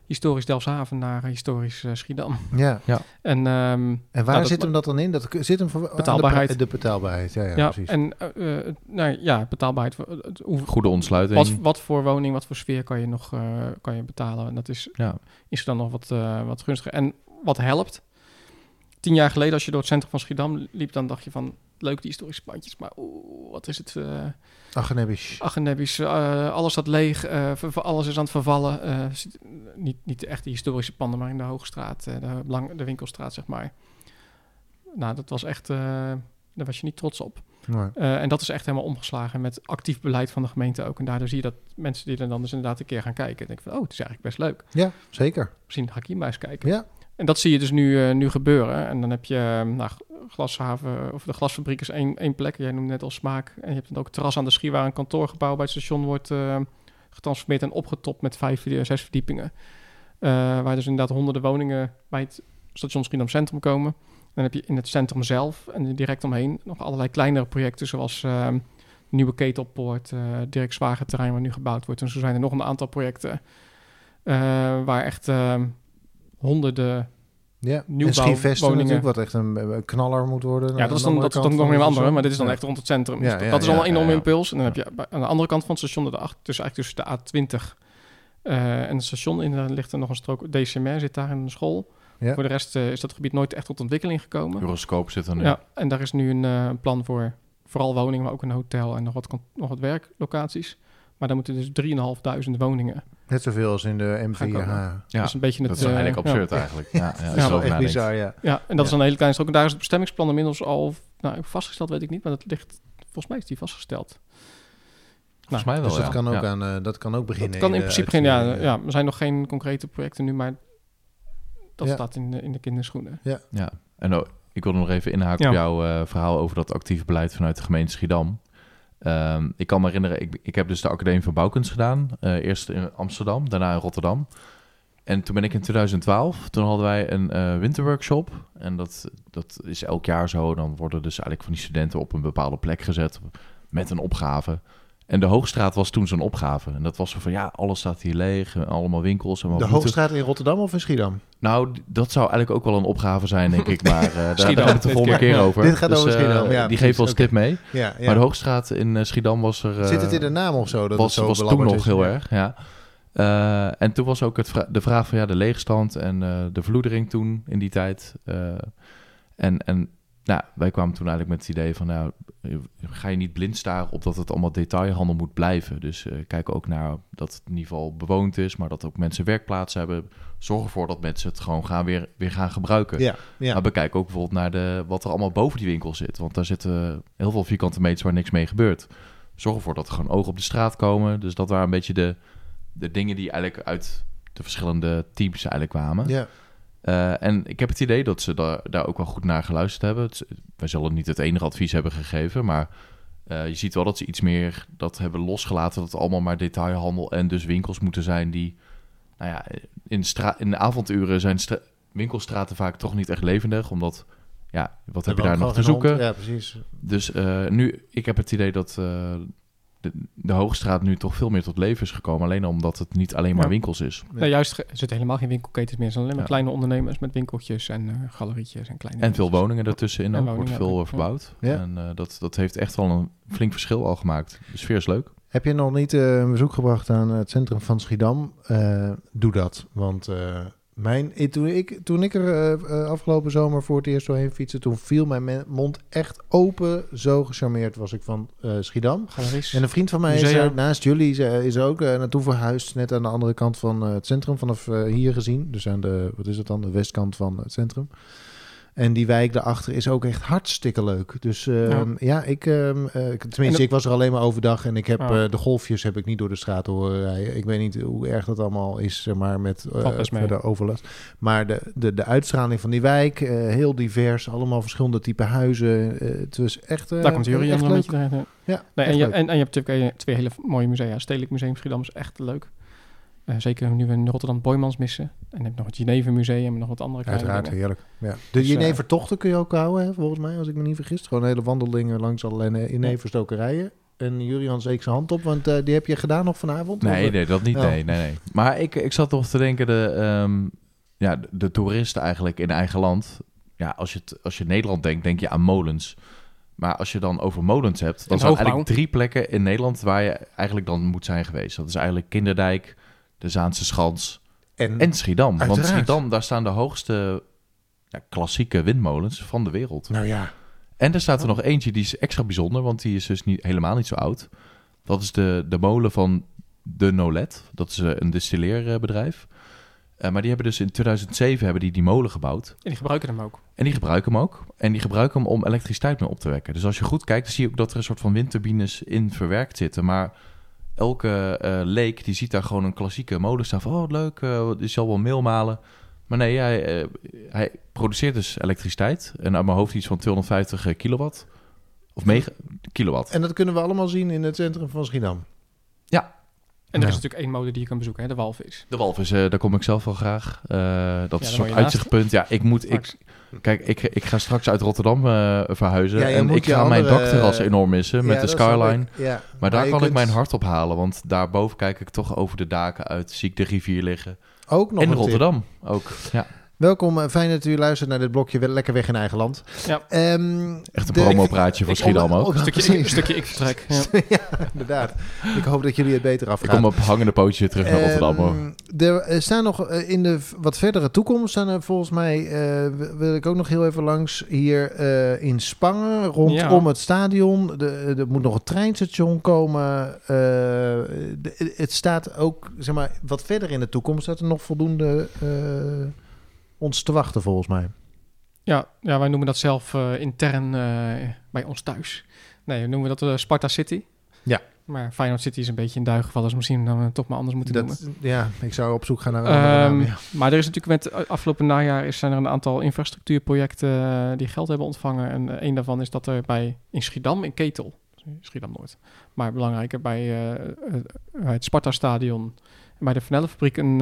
historisch Delfshaven naar historisch eh, Schiedam. ja. En, ehm, En waar dat- zit hem dat dan in? Dat zit hem voor, de- Betaalbaarheid. De, betaalbaarheid, ja, ja, ja, precies. en eh, eh, nou, ja, betaalbaarheid. voor- het- hoe- Goede ontsluiting. Wat, wat voor woning, wat voor sfeer kan je nog eh, kan je betalen? En dat is, ja. is er dan nog wat, eh, wat gunstiger. En wat helpt, tien jaar geleden als je door het centrum van Schiedam liep, dan dacht je van, leuk die historische pandjes, maar oeh, wat is het... Ach, nebbies. Agenebbisch, eh alles staat leeg, eh, alles is aan het vervallen. niet, niet de echte historische panden, maar in de Hoogstraat, de, belang, de winkelstraat, zeg maar. Nou, dat was echt, daar was je niet trots op. Nee. En dat is echt helemaal omgeslagen met actief beleid van de gemeente ook. En daardoor zie je dat mensen die er dan dus inderdaad een keer gaan kijken, denken van, oh, het is eigenlijk best leuk. Ja, zeker. Misschien ga ik hier maar eens kijken. Ja, En dat zie je dus nu, eh, nu gebeuren. En dan heb je, eh, nou, glashaven, of de glasfabriek is één, één plek. Jij noemde net al smaak. En je hebt dan ook terras aan de Schie, waar een kantoorgebouw bij het station wordt eh, getransformeerd en opgetopt met vijf, zes verdiepingen. Eh, waar dus inderdaad honderden woningen bij het station Schiedam Centrum komen. Dan heb je in het centrum zelf en direct omheen nog allerlei kleinere projecten, zoals eh, nieuwe ketelpoort, eh Dirk Zwager terrein waar nu gebouwd wordt. En zo zijn er nog een aantal projecten waar echt honderden ja. Nieuwbouw- en Schievesten woningen. natuurlijk, wat echt een, een knaller moet worden. Ja, dat is de dan, dat is dan nog een andere, maar dit is dan Ja. echt rond het centrum. Ja, Dus dat, ja, dat is ja, al een enorme impuls. En dan heb je aan de andere kant van het station, de acht, dus eigenlijk tussen de A20 eh, en het station, in, daar ligt er nog een strook DCMR, zit daar een school. Ja. Voor de rest eh, is dat gebied nooit echt tot ontwikkeling gekomen. Euroscope zit er nu. Ja, en daar is nu een eh, plan voor vooral woningen, maar ook een hotel en nog wat, nog wat werklocaties. Maar daar moeten dus 3.500 woningen. Net zoveel als in de M4H. komen. Ja, dat is een beetje het... dat is eh, eigenlijk ja. absurd eigenlijk. Ja, ja, [laughs] Dat is wel echt bizar, ja. Ja, en dat is Ja. een hele kleine strook. En daar is het bestemmingsplan inmiddels al nou, vastgesteld, weet ik niet, maar dat ligt, volgens mij is die vastgesteld. Volgens mij wel, Dus dat, ja. kan ook Ja. aan, eh, dat kan ook beginnen. Dat kan in principe geen, ja, ja, er zijn nog geen concrete projecten nu, maar dat Ja. staat in de, in de kinderschoenen. Ja, en oh, ik wil nog even inhaken Ja. op jouw eh, verhaal over dat actief beleid vanuit de gemeente Schiedam. Ehm, ik kan me herinneren, ik, ik heb dus de Academie van Bouwkunst gedaan. eh, eerst in Amsterdam, daarna in Rotterdam. En toen ben ik in 2012, toen hadden wij een eh, winterworkshop. En dat, dat is elk jaar zo. Dan worden dus eigenlijk van die studenten op een bepaalde plek gezet met een opgave. En de Hoogstraat was toen zo'n opgave. En dat was zo van, ja, alles staat hier leeg. Allemaal winkels. En De moeten- Hoogstraat in Rotterdam of in Schiedam? Nou, dat zou eigenlijk ook wel een opgave zijn, denk ik. Maar eh, daar, hebben we het de volgende keer. over. Dit gaat over eh, Schiedam, ja, die geeft wel eens oké. tip mee. Ja, ja. Maar de Hoogstraat in eh, Schiedam was er... Zit eh, het in de naam of zo? Dat was, het zo was toen nog is? heel erg, ja. Eh, en toen was ook het vra- de vraag van ja, de leegstand en eh, de vloedering toen in die tijd. Eh, en en nou, wij kwamen toen eigenlijk met het idee van nou, ga je niet blind staren op dat het allemaal detailhandel moet blijven. Dus eh kijk ook naar dat het in ieder geval bewoond is, maar dat ook mensen werkplaatsen hebben. Zorg ervoor dat mensen het gewoon gaan weer, weer gaan gebruiken. Ja, ja. Maar bekijk ook bijvoorbeeld naar de, wat er allemaal boven die winkel zit. Want daar zitten heel veel vierkante meters waar niks mee gebeurt. Zorg ervoor dat er gewoon ogen op de straat komen. Dus dat waren een beetje de, de dingen die eigenlijk uit de verschillende teams eigenlijk kwamen. ja. Eh, en ik heb het idee dat ze daar, daar ook wel goed naar geluisterd hebben. Het, wij zullen niet het enige advies hebben gegeven, maar eh, je ziet wel dat ze iets meer dat hebben losgelaten. Dat het allemaal maar detailhandel en dus winkels moeten zijn die, nou ja, in, in de avonduren zijn stra- winkelstraten vaak toch niet echt levendig, omdat, ja, wat heb je daar nog te zoeken? Ja, precies. Dus eh, nu, ik heb het idee dat de, de Hoogstraat nu toch veel meer tot leven is gekomen. Alleen omdat het niet alleen maar Ja. winkels is. Ja. Nee, juist, er zitten helemaal geen winkelketens meer. Het zijn alleen maar Ja. kleine ondernemers met winkeltjes en eh, galerietjes en kleine... En veel woningen ertussenin En ook. Wordt veel ook, verbouwd. Ja. En eh, dat, dat heeft echt wel een flink verschil al gemaakt. De sfeer is leuk. Heb je nog niet eh, een bezoek gebracht aan het centrum van Schiedam? Eh, doe dat. Want eh, mijn, eh, toen, ik, toen ik er eh, eh, afgelopen zomer voor het eerst doorheen fietste... toen viel mijn mond echt open. Zo gecharmeerd was ik van eh, Schiedam. Galeries. En een vriend van mij is er, naast jullie is, is ook eh, naartoe verhuisd. Net aan de andere kant van eh, het centrum, vanaf eh, hier gezien. Dus aan de, wat is het dan, de westkant van het centrum. En die wijk daarachter is ook echt hartstikke leuk. Dus ja. Ja. ik, ehm, eh, tenminste, de- ik was er alleen maar overdag. En ik heb Oh. eh, de golfjes heb ik niet door de straat horen rijden. Ik weet niet hoe erg dat allemaal is, maar, met eh, verder overlast. Maar de, de, de uitstraling van die wijk, heel divers. Allemaal verschillende type huizen. Het was echt, Daar komt een beetje ja. Nee, en, je, en, en je hebt natuurlijk twee hele mooie musea. Stedelijk Museum Schiedam is echt leuk. Eh, zeker nu we in Rotterdam Boymans missen. En je hebt nog het Genever Museum en nog wat andere Uiteraard, dingen. heerlijk. Ja. De Dus, eh, jenevertochten kun je ook houden, hè, volgens mij, als ik me niet vergis. Gewoon hele wandelingen langs allerlei jeneverstokerijen. En Julian steekt zijn hand op, want eh, die heb je gedaan nog vanavond? Nee, Of, nee, dat niet. Oh. Nee, nee, nee. Maar ik, ik zat toch te denken, de, ehm, ja, de, de toeristen eigenlijk in eigen land. Ja, als je, het, als je Nederland denkt, denk je aan molens. Maar als je dan over molens hebt, dan zijn er eigenlijk drie plekken in Nederland waar je eigenlijk dan moet zijn geweest. Dat is eigenlijk Kinderdijk, de Zaanse Schans En, en Schiedam. Want. Schiedam, daar staan de hoogste ja, klassieke windmolens van de wereld. nou ja, En er staat er nog eentje die is extra bijzonder, want die is dus niet, helemaal niet zo oud. Dat is de, de molen van de Nolet. Dat is eh, een distilleerbedrijf. Eh, maar die hebben dus in 2007 hebben die, die molen gebouwd. En die gebruiken hem ook. En die gebruiken hem ook. En die gebruiken hem om elektriciteit mee op te wekken. Dus als je goed kijkt, dan zie je ook dat er een soort van windturbines in verwerkt zitten. Maar elke eh leek die ziet daar gewoon een klassieke molen staan. Van, oh, wat leuk, eh, die zal wel meel malen. Maar nee, hij, eh, hij produceert dus elektriciteit. En uit mijn hoofd iets van 250 kilowatt. Of mega kilowatt. en dat kunnen we allemaal zien in het centrum van Schiedam. En er Ja. is natuurlijk één mode die je kan bezoeken, hè, de walvis. De walvis, eh, daar kom ik zelf wel graag. Eh, dat is Ja, een soort uitzichtpunt. Ja, ik moet... Ik. Kijk, ik, ik ga straks uit Rotterdam eh, verhuizen. Ja, en ik ga mijn dakterras enorm missen met Ja, de skyline. Ja. Maar daar kan ik mijn hart op halen. Want daarboven kijk ik toch over de daken uit. Zie ik de rivier liggen. Ook nog en tip. Rotterdam ook. Ja, Welkom, eh, fijn dat u luistert naar dit blokje wel- Lekker Weg in Eigen Land. Ja. Ehm, echt een de- promopraatje voor ik- Schiedam ook. Oh, Een stukje, een stukje ik vertrek. [laughs] Ja. ja, inderdaad. Ik hoop dat jullie het beter Ik afgaan. kom op hangende pootjes weer terug naar Rotterdam hoor. Ehm, Er staan nog eh, in de wat verdere toekomst staan er volgens mij eh, wil ik ook nog heel even langs hier eh, in Spangen rondom Ja. het stadion. De, er moet nog een treinstation komen. Eh, de- het staat ook zeg maar wat verder in de toekomst staat er nog voldoende eh, ons te wachten volgens mij. Ja, ja, wij noemen dat zelf eh, intern eh, bij ons thuis. Nee, we noemen dat eh, Sparta City. Ja. Maar Feyenoord City is een beetje in duigen gevallen, dus misschien dan we het toch maar anders moeten noemen. Dat, ja, ik zou op zoek gaan naar een Ehm, ja. Maar er is natuurlijk met afgelopen najaar is, zijn er een aantal infrastructuurprojecten die geld hebben ontvangen. En een daarvan is dat er bij in Schiedam, in Ketel, Schiedam Noord, maar belangrijker bij bij het Sparta Stadion en bij de Vanellenfabriek een,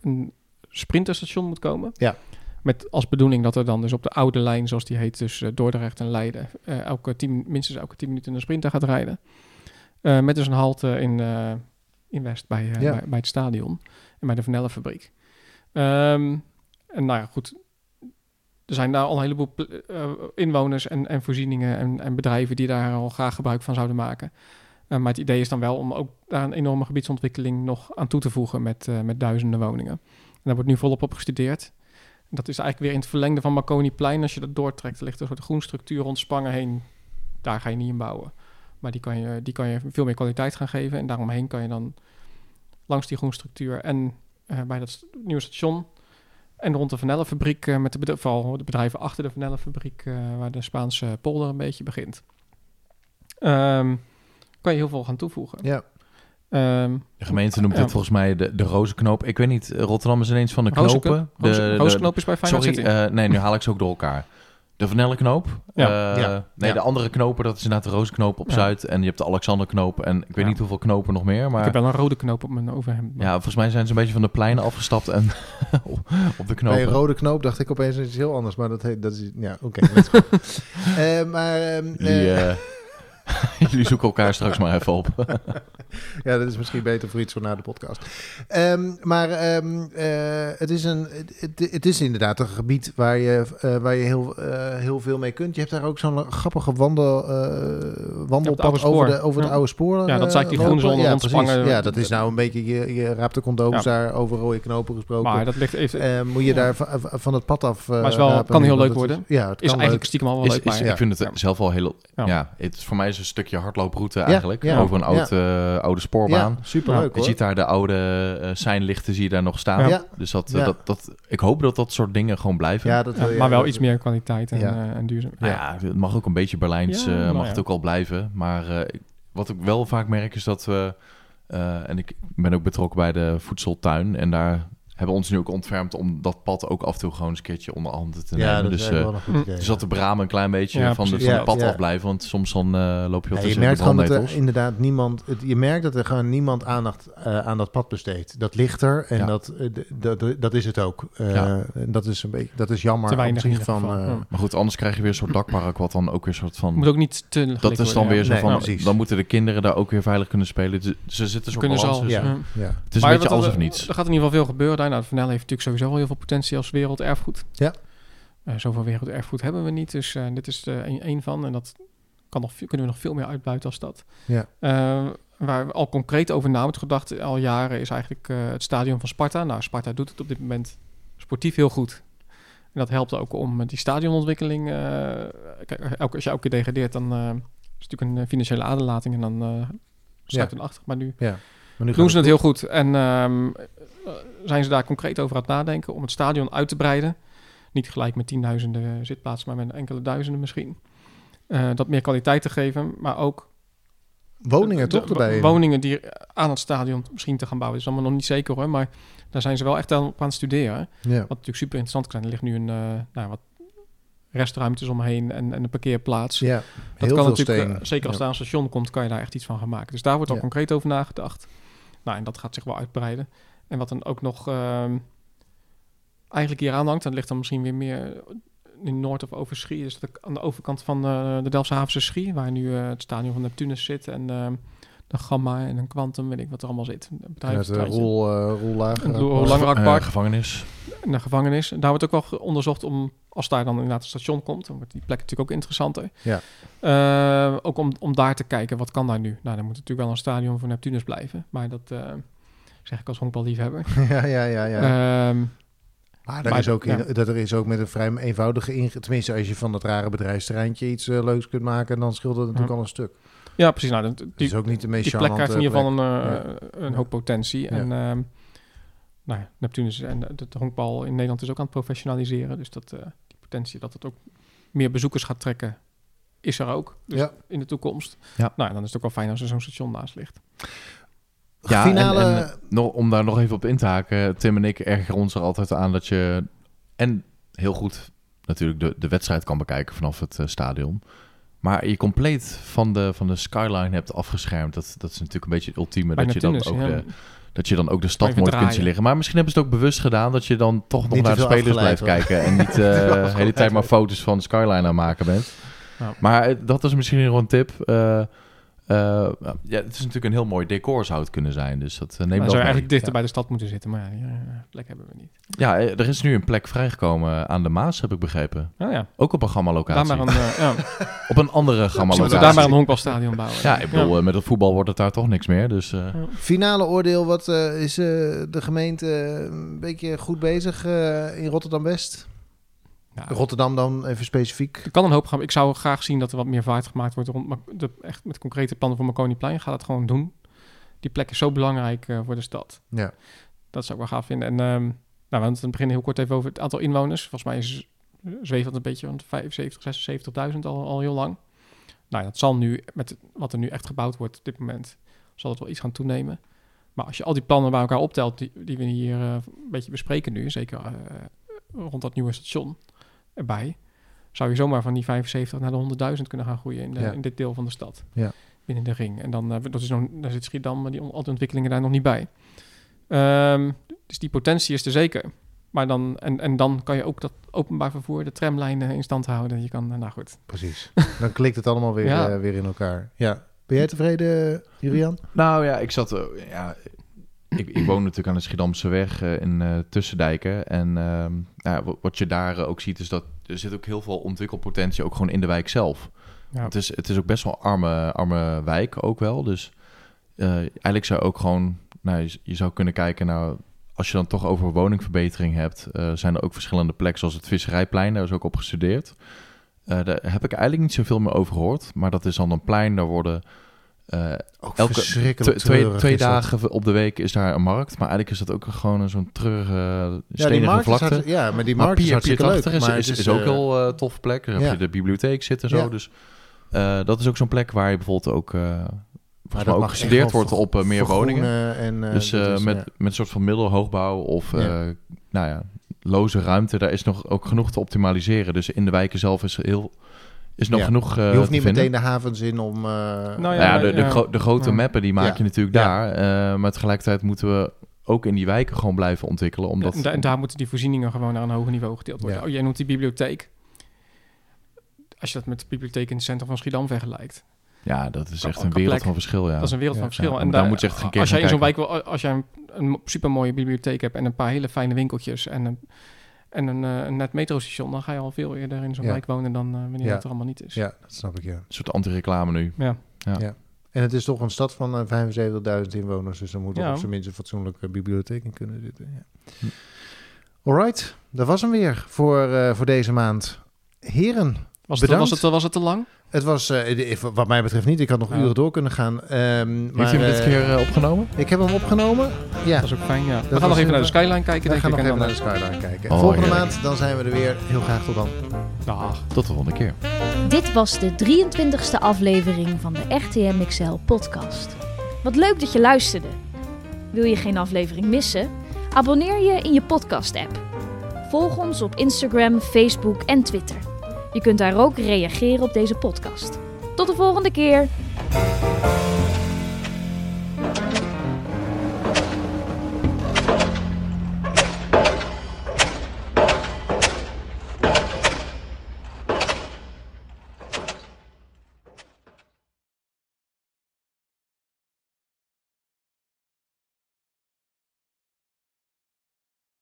een sprinterstation moet komen. Ja. Met als bedoeling dat er dan dus op de oude lijn, zoals die heet, tussen Dordrecht en Leiden, eh, elke tien, minstens elke 10 minuten een sprinter gaat rijden. Eh, met dus een halte in, eh, in West bij, eh, Ja. bij, bij het stadion en bij de Vanellenfabriek. Ehm en nou ja, goed. Er zijn daar al een heleboel eh, inwoners en, en voorzieningen en, en bedrijven die daar al graag gebruik van zouden maken. Eh, maar het idee is dan wel om ook daar een enorme gebiedsontwikkeling nog aan toe te voegen met, eh, met duizenden woningen. Daar wordt nu volop op gestudeerd. Dat is eigenlijk weer in het verlengde van Marconiplein. Als je dat doortrekt, er ligt een soort groenstructuur rond Spangen heen. Daar ga je niet in bouwen. Maar die kan je, die kan je veel meer kwaliteit gaan geven. En daaromheen kan je dan langs die groenstructuur en eh, bij dat nieuwe station... en rond de Vanellenfabriek, eh met de, vooral de bedrijven achter de Vanellenfabriek... eh, waar de Spaanse polder een beetje begint. Ehm, kan je heel veel gaan toevoegen. Ja. Ehm, De gemeente noemt Ja. dit volgens mij de, de rozenknoop. Ik weet niet, Rotterdam is ineens van de Rozenke- knopen. De, Roze- de- is bij Feyenoord Sorry, City. eh, nee, nu haal ik ze ook door elkaar. De Vanellenknoop. Ja. Eh, Ja. Nee, Ja. de andere knopen, dat is inderdaad de Rozenknoop op Ja. Zuid. En je hebt de Alexanderknoop. En ik weet Ja. niet hoeveel knopen nog meer. Ik Maar heb wel een rode knoop op mijn overhemd. maar- ja, volgens mij zijn ze een beetje van de pleinen afgestapt en [laughs] op de Bij knopen. een rode knoop dacht ik opeens iets heel anders, maar dat, heet, dat is... Ja, oké. [laughs] Eh, maar... ehm, [laughs] Jullie, zoeken elkaar straks maar even op. [laughs] ja, dat is misschien beter voor iets voor na de podcast. Ehm, maar ehm, eh, het, is een, het, het is inderdaad een gebied waar je, eh, waar je heel, eh, heel veel mee kunt. Je hebt daar ook zo'n grappige wandel, eh, wandelpad over, de, over het Ja. oude spoor. Ja, dat is eigenlijk die groene zone lopen. ja, dat is nou een beetje, je, je raapt de condooms Ja. daar over rode knopen gesproken. Maar dat ligt even... Moet je daar van, van het pad af. eh, Maar is wel- rapen? kan heel leuk het worden. Is, ja, het is kan eigenlijk leuk. stiekem al wel Is, leuk. is, maar, ik vind het ja. zelf wel heel... Ja. Ja. het is voor mij is een stukje hardlooproute eigenlijk. ja, over een ja. oud, eh, oude spoorbaan. Ja, superleuk Je ziet daar de oude eh seinlichten zie je daar nog staan. Ja. Dus dat, Ja. dat, dat, ik hoop dat dat soort dingen gewoon blijven. Ja, dat Ja, maar wel iets meer kwaliteit en, Ja. eh, en duurzaam. Nou ja, het mag ook een beetje Berlijns, Ja, eh, nou mag ja. het ook al blijven. Maar eh, wat ik wel vaak merk is dat we... eh, en ik ben ook betrokken bij de voedseltuin. En daar hebben ons nu ook ontfermd om dat pad ook af en toe gewoon eens een keertje onder handen te Ja, nemen. dat is dus, eh, wel een goed idee. dus dat de bramen een klein beetje Ja, van, de, van Ja, het pad ja. afblijven. Want soms dan eh, loop je Ja, wat je merkt de gewoon dat er inderdaad niemand. Het, je merkt dat er gewoon niemand aandacht eh, aan dat pad besteedt. Dat ligt er en Ja. dat, dat, dat is het ook. Eh, Ja. en dat is een beetje, dat is jammer. Te weinig op in van. eh, Ja. Maar goed, anders krijg je weer een soort dakpark, wat dan ook weer een soort van... moet ook niet te dat is dan worden, weer ja. zo Nee, van, precies. dan moeten de kinderen daar ook weer veilig kunnen spelen. Dus, dus er zit een soort Kunnen ze al, ja, Ja. ja. Het is Maar een beetje wat alles er- of niets. Er gaat in ieder geval veel gebeuren. Nou, de Vanel heeft natuurlijk sowieso al heel veel potentie als werelderfgoed. Ja. Eh, zoveel werelderfgoed hebben we niet, dus eh, dit is er een, één van. En dat kan nog, kunnen we nog veel meer uitbuiten als dat. Ja. Eh, waar we al concreet over na wordt gedacht al jaren is eigenlijk het stadion van Sparta. Nou, Sparta doet het op dit moment sportief heel goed. En dat helpt ook om met die stadionontwikkeling. kijk, elke, als je elke keer degradeert, dan is het natuurlijk een financiële aderlating en dan staat Ja. het achter. Maar nu ja. Maar nu doen ze het heel goed. En eh, zijn ze daar concreet over aan het nadenken om het stadion uit te breiden. Niet gelijk met tienduizenden zitplaatsen, maar met enkele duizenden misschien. Eh, dat meer kwaliteit te geven, maar ook Woningen toch erbij? Woningen die aan het stadion misschien te gaan bouwen. Dat is allemaal nog niet zeker hoor, maar daar zijn ze wel echt aan op aan het studeren. Ja. Wat natuurlijk super interessant kan zijn. Er ligt nu een eh, nou, wat restruimtes omheen en, en een parkeerplaats. ja, Dat heel kan veel natuurlijk, eh, zeker als Ja. daar een station komt, kan je daar echt iets van gaan maken. Dus daar wordt al Ja. concreet over nagedacht. Nou, en dat gaat zich wel uitbreiden. En wat dan ook nog ehm, eigenlijk hier aan hangt, dat ligt dan misschien weer meer in Noord of Overschie. Dus dat aan de overkant van eh, de Delftse Havense Schie, waar nu eh, het stadion van Neptunus zit en ehm, de Gamma en een Quantum, weet ik wat er allemaal zit. Het uh, bedrijvensterreintje. rol, eh rollaag. Een eh, roel- pas- Langrakpark. Eh, gevangenis. En de gevangenis. En daar wordt ook wel ge- onderzocht om, als daar dan inderdaad een station komt, dan wordt die plek natuurlijk ook interessanter. Ja. Eh, ook om, om daar te kijken, wat kan daar nu? Nou, dan moet natuurlijk wel een stadion voor Neptunus blijven. Maar dat eh, zeg ik als honkballiefhebber. [laughs] ja, ja, ja. ja. Ehm, maar, er maar is ook, ja. dat er is ook met een vrij eenvoudige. Tenminste, als je van dat rare bedrijfsterreintje iets eh, leuks kunt maken... dan scheelt dat natuurlijk Ja. al een stuk. ja, precies. Nou, dat- is ook niet de meest die plek krijgt in ieder geval een, eh, een hoop potentie. En ehm, nou ja, Neptunus en de, de honkbal in Nederland is ook aan het professionaliseren. Dus dat, eh, die potentie dat het ook meer bezoekers gaat trekken, is er ook. Dus Ja. in de toekomst. Ja. Nou, dan is het ook wel fijn als er zo'n station naast ligt. Ja, Finale... en, en nog, om daar nog even op in te haken. Tim en ik ergeren ons er altijd aan dat je... En heel goed natuurlijk de, de wedstrijd kan bekijken vanaf het eh, stadion. Maar je compleet van de, van de skyline hebt afgeschermd. Dat, dat is natuurlijk een beetje het ultieme. Dat je, dan ook ja. de, dat je dan ook de stad mooi kunt zien liggen. Maar misschien hebben ze het ook bewust gedaan... dat je dan toch nog Niet naar de spelers blijft kijken... en [laughs] niet eh, de hele tijd maar foto's van de skyline aan het maken bent. Ja. Maar eh, dat is misschien nog een tip. Eh, Eh, ja, het is natuurlijk een heel mooi decor zou het kunnen zijn. Dus dat uh, neemt Maar wel zou mee. eigenlijk dichter Ja. bij de stad moeten zitten, maar ja, die, eh, plek hebben we niet. Ja, eh, er is nu een plek vrijgekomen aan de Maas, heb ik begrepen. Oh ja, Ook op een daar gamma-locatie. maar een, eh, ja. [laughs] Op een andere gamma-locatie. daar maar een honkbalstadion bouwen. Ja, ik bedoel, eh, met het voetbal wordt het daar toch niks meer. Dus eh, Finale oordeel, wat eh, is eh, de gemeente eh, een beetje goed bezig eh, in Rotterdam-West? Nou, Rotterdam dan even specifiek. Er kan een hoop gaan. Ik zou graag zien dat er wat meer vaart gemaakt wordt rond de, echt met concrete plannen voor Marconiplein. Ga dat gewoon doen. Die plek is zo belangrijk eh, voor de stad. Ja. Dat zou ik wel gaaf vinden. En ehm nou, we het beginnen heel kort even over het aantal inwoners. Volgens mij is zweeft dat een beetje rond 75, 76.000 al, al heel lang. Nou, ja, dat zal nu, met wat er nu echt gebouwd wordt op dit moment, zal het wel iets gaan toenemen. Maar als je al die plannen bij elkaar optelt, die, die we hier eh, een beetje bespreken nu, zeker eh, rond dat nieuwe station erbij, zou je zomaar van die 75 naar de 100.000 kunnen gaan groeien in, de- Ja. in dit deel van de stad. Ja. Binnen de ring. En dan, eh, dat is nog, daar zit Schiedam, maar die, al die ontwikkelingen daar nog niet bij. Ehm, dus die potentie is er zeker. Maar dan, en, en dan kan je ook dat openbaar vervoer, de tramlijnen in stand houden. Je kan, eh, nou goed. Precies. Dan klikt het allemaal weer, [laughs] Ja. eh, weer in elkaar. Ja. Ben jij tevreden, Julian? Nou ja, ik zat. ja, ik, ik woon natuurlijk aan de Schiedamse weg eh, in eh, Tussendijken. En ehm, ja, wat, je daar eh, ook ziet, is dat er zit ook heel veel ontwikkelpotentie ook gewoon in de wijk zelf. Ja. Het, is, het is ook best wel een arme, arme wijk ook wel. Dus eigenlijk zou je ook gewoon, nou, je, je zou kunnen kijken naar, als je dan toch over woningverbetering hebt, zijn er ook verschillende plekken zoals het Visserijplein, daar is ook op gestudeerd. Daar heb ik eigenlijk niet zoveel meer over gehoord, maar dat is dan een plein, daar worden eh, Ook elke verschrikkelijk twee, is dagen op de week is daar een markt, maar eigenlijk is dat ook gewoon zo'n treurige stenige is vlakte. ja, maar die Maar markt is Pier, Pier hartstikke leuk. 80 is, maar is, het is ook eh, heel eh tof plek. Daar ja. heb je de bibliotheek zitten en zo. Ja. Dus eh, dat is ook zo'n plek waar je bijvoorbeeld ook, eh maar dat ook gestudeerd wordt op eh, meer woningen. En, eh, Dus eh, is, met, met een soort van middelhoogbouw of eh, nou ja, loze ruimte, daar is nog ook genoeg te optimaliseren. Dus in de wijken zelf is heel is nog Ja. genoeg eh Je hoeft te niet vinden. meteen de havens in om... eh, Nou Nou ja, ja, maar, de, de, ja. gro- de grote Ja. mappen die maak Ja. je natuurlijk Ja. daar. eh, maar tegelijkertijd moeten we ook in die wijken gewoon blijven ontwikkelen. Omdat en, da- en daar moeten die voorzieningen gewoon naar een hoger niveau gedeeld worden. Ja. Oh, jij noemt die bibliotheek. Als je dat met de bibliotheek in het centrum van Schiedam vergelijkt. ja, dat is echt een wereld van verschil. Ja. Dat is een wereld Ja. van verschil. Ja, en daar moet je echt een keer als jij in zo'n wijk wil, als jij een, een supermooie bibliotheek hebt en een paar hele fijne winkeltjes en een, en een, eh, een net metrostation, dan ga je al veel eerder in zo'n Ja. wijk wonen dan eh, wanneer Ja. dat er allemaal niet is. ja, dat snap ik, ja. Een soort anti-reclame nu. Ja. En het is toch een stad van eh, 75.000 inwoners, dus er moet er Ja. op zijn minst een fatsoenlijke bibliotheek in kunnen zitten. Ja. Hm. Alright, dat was hem weer voor, eh, voor deze maand. Heren, Was, het, Bedankt. was, het, was het te lang? het was eh, wat mij betreft niet. Ik had nog Ja. uren door kunnen gaan. Ehm, maar, Heeft u hem dit eh, keer eh, opgenomen? Ik heb hem opgenomen. Ja, Dat is ook fijn, ja. We gaan nog even naar de Skyline kijken, we gaan nog en even naar de Skyline kijken. Oh, Volgende heerlijk. maand, dan zijn we er weer. Heel graag tot dan. Dag. Tot de volgende keer. Dit was de 23e aflevering van de RTM XL podcast. Wat leuk dat je luisterde. Wil je geen aflevering missen? Abonneer je in je podcast app. Volg ons op Instagram, Facebook en Twitter. Je kunt daar ook reageren op deze podcast. Tot de volgende keer!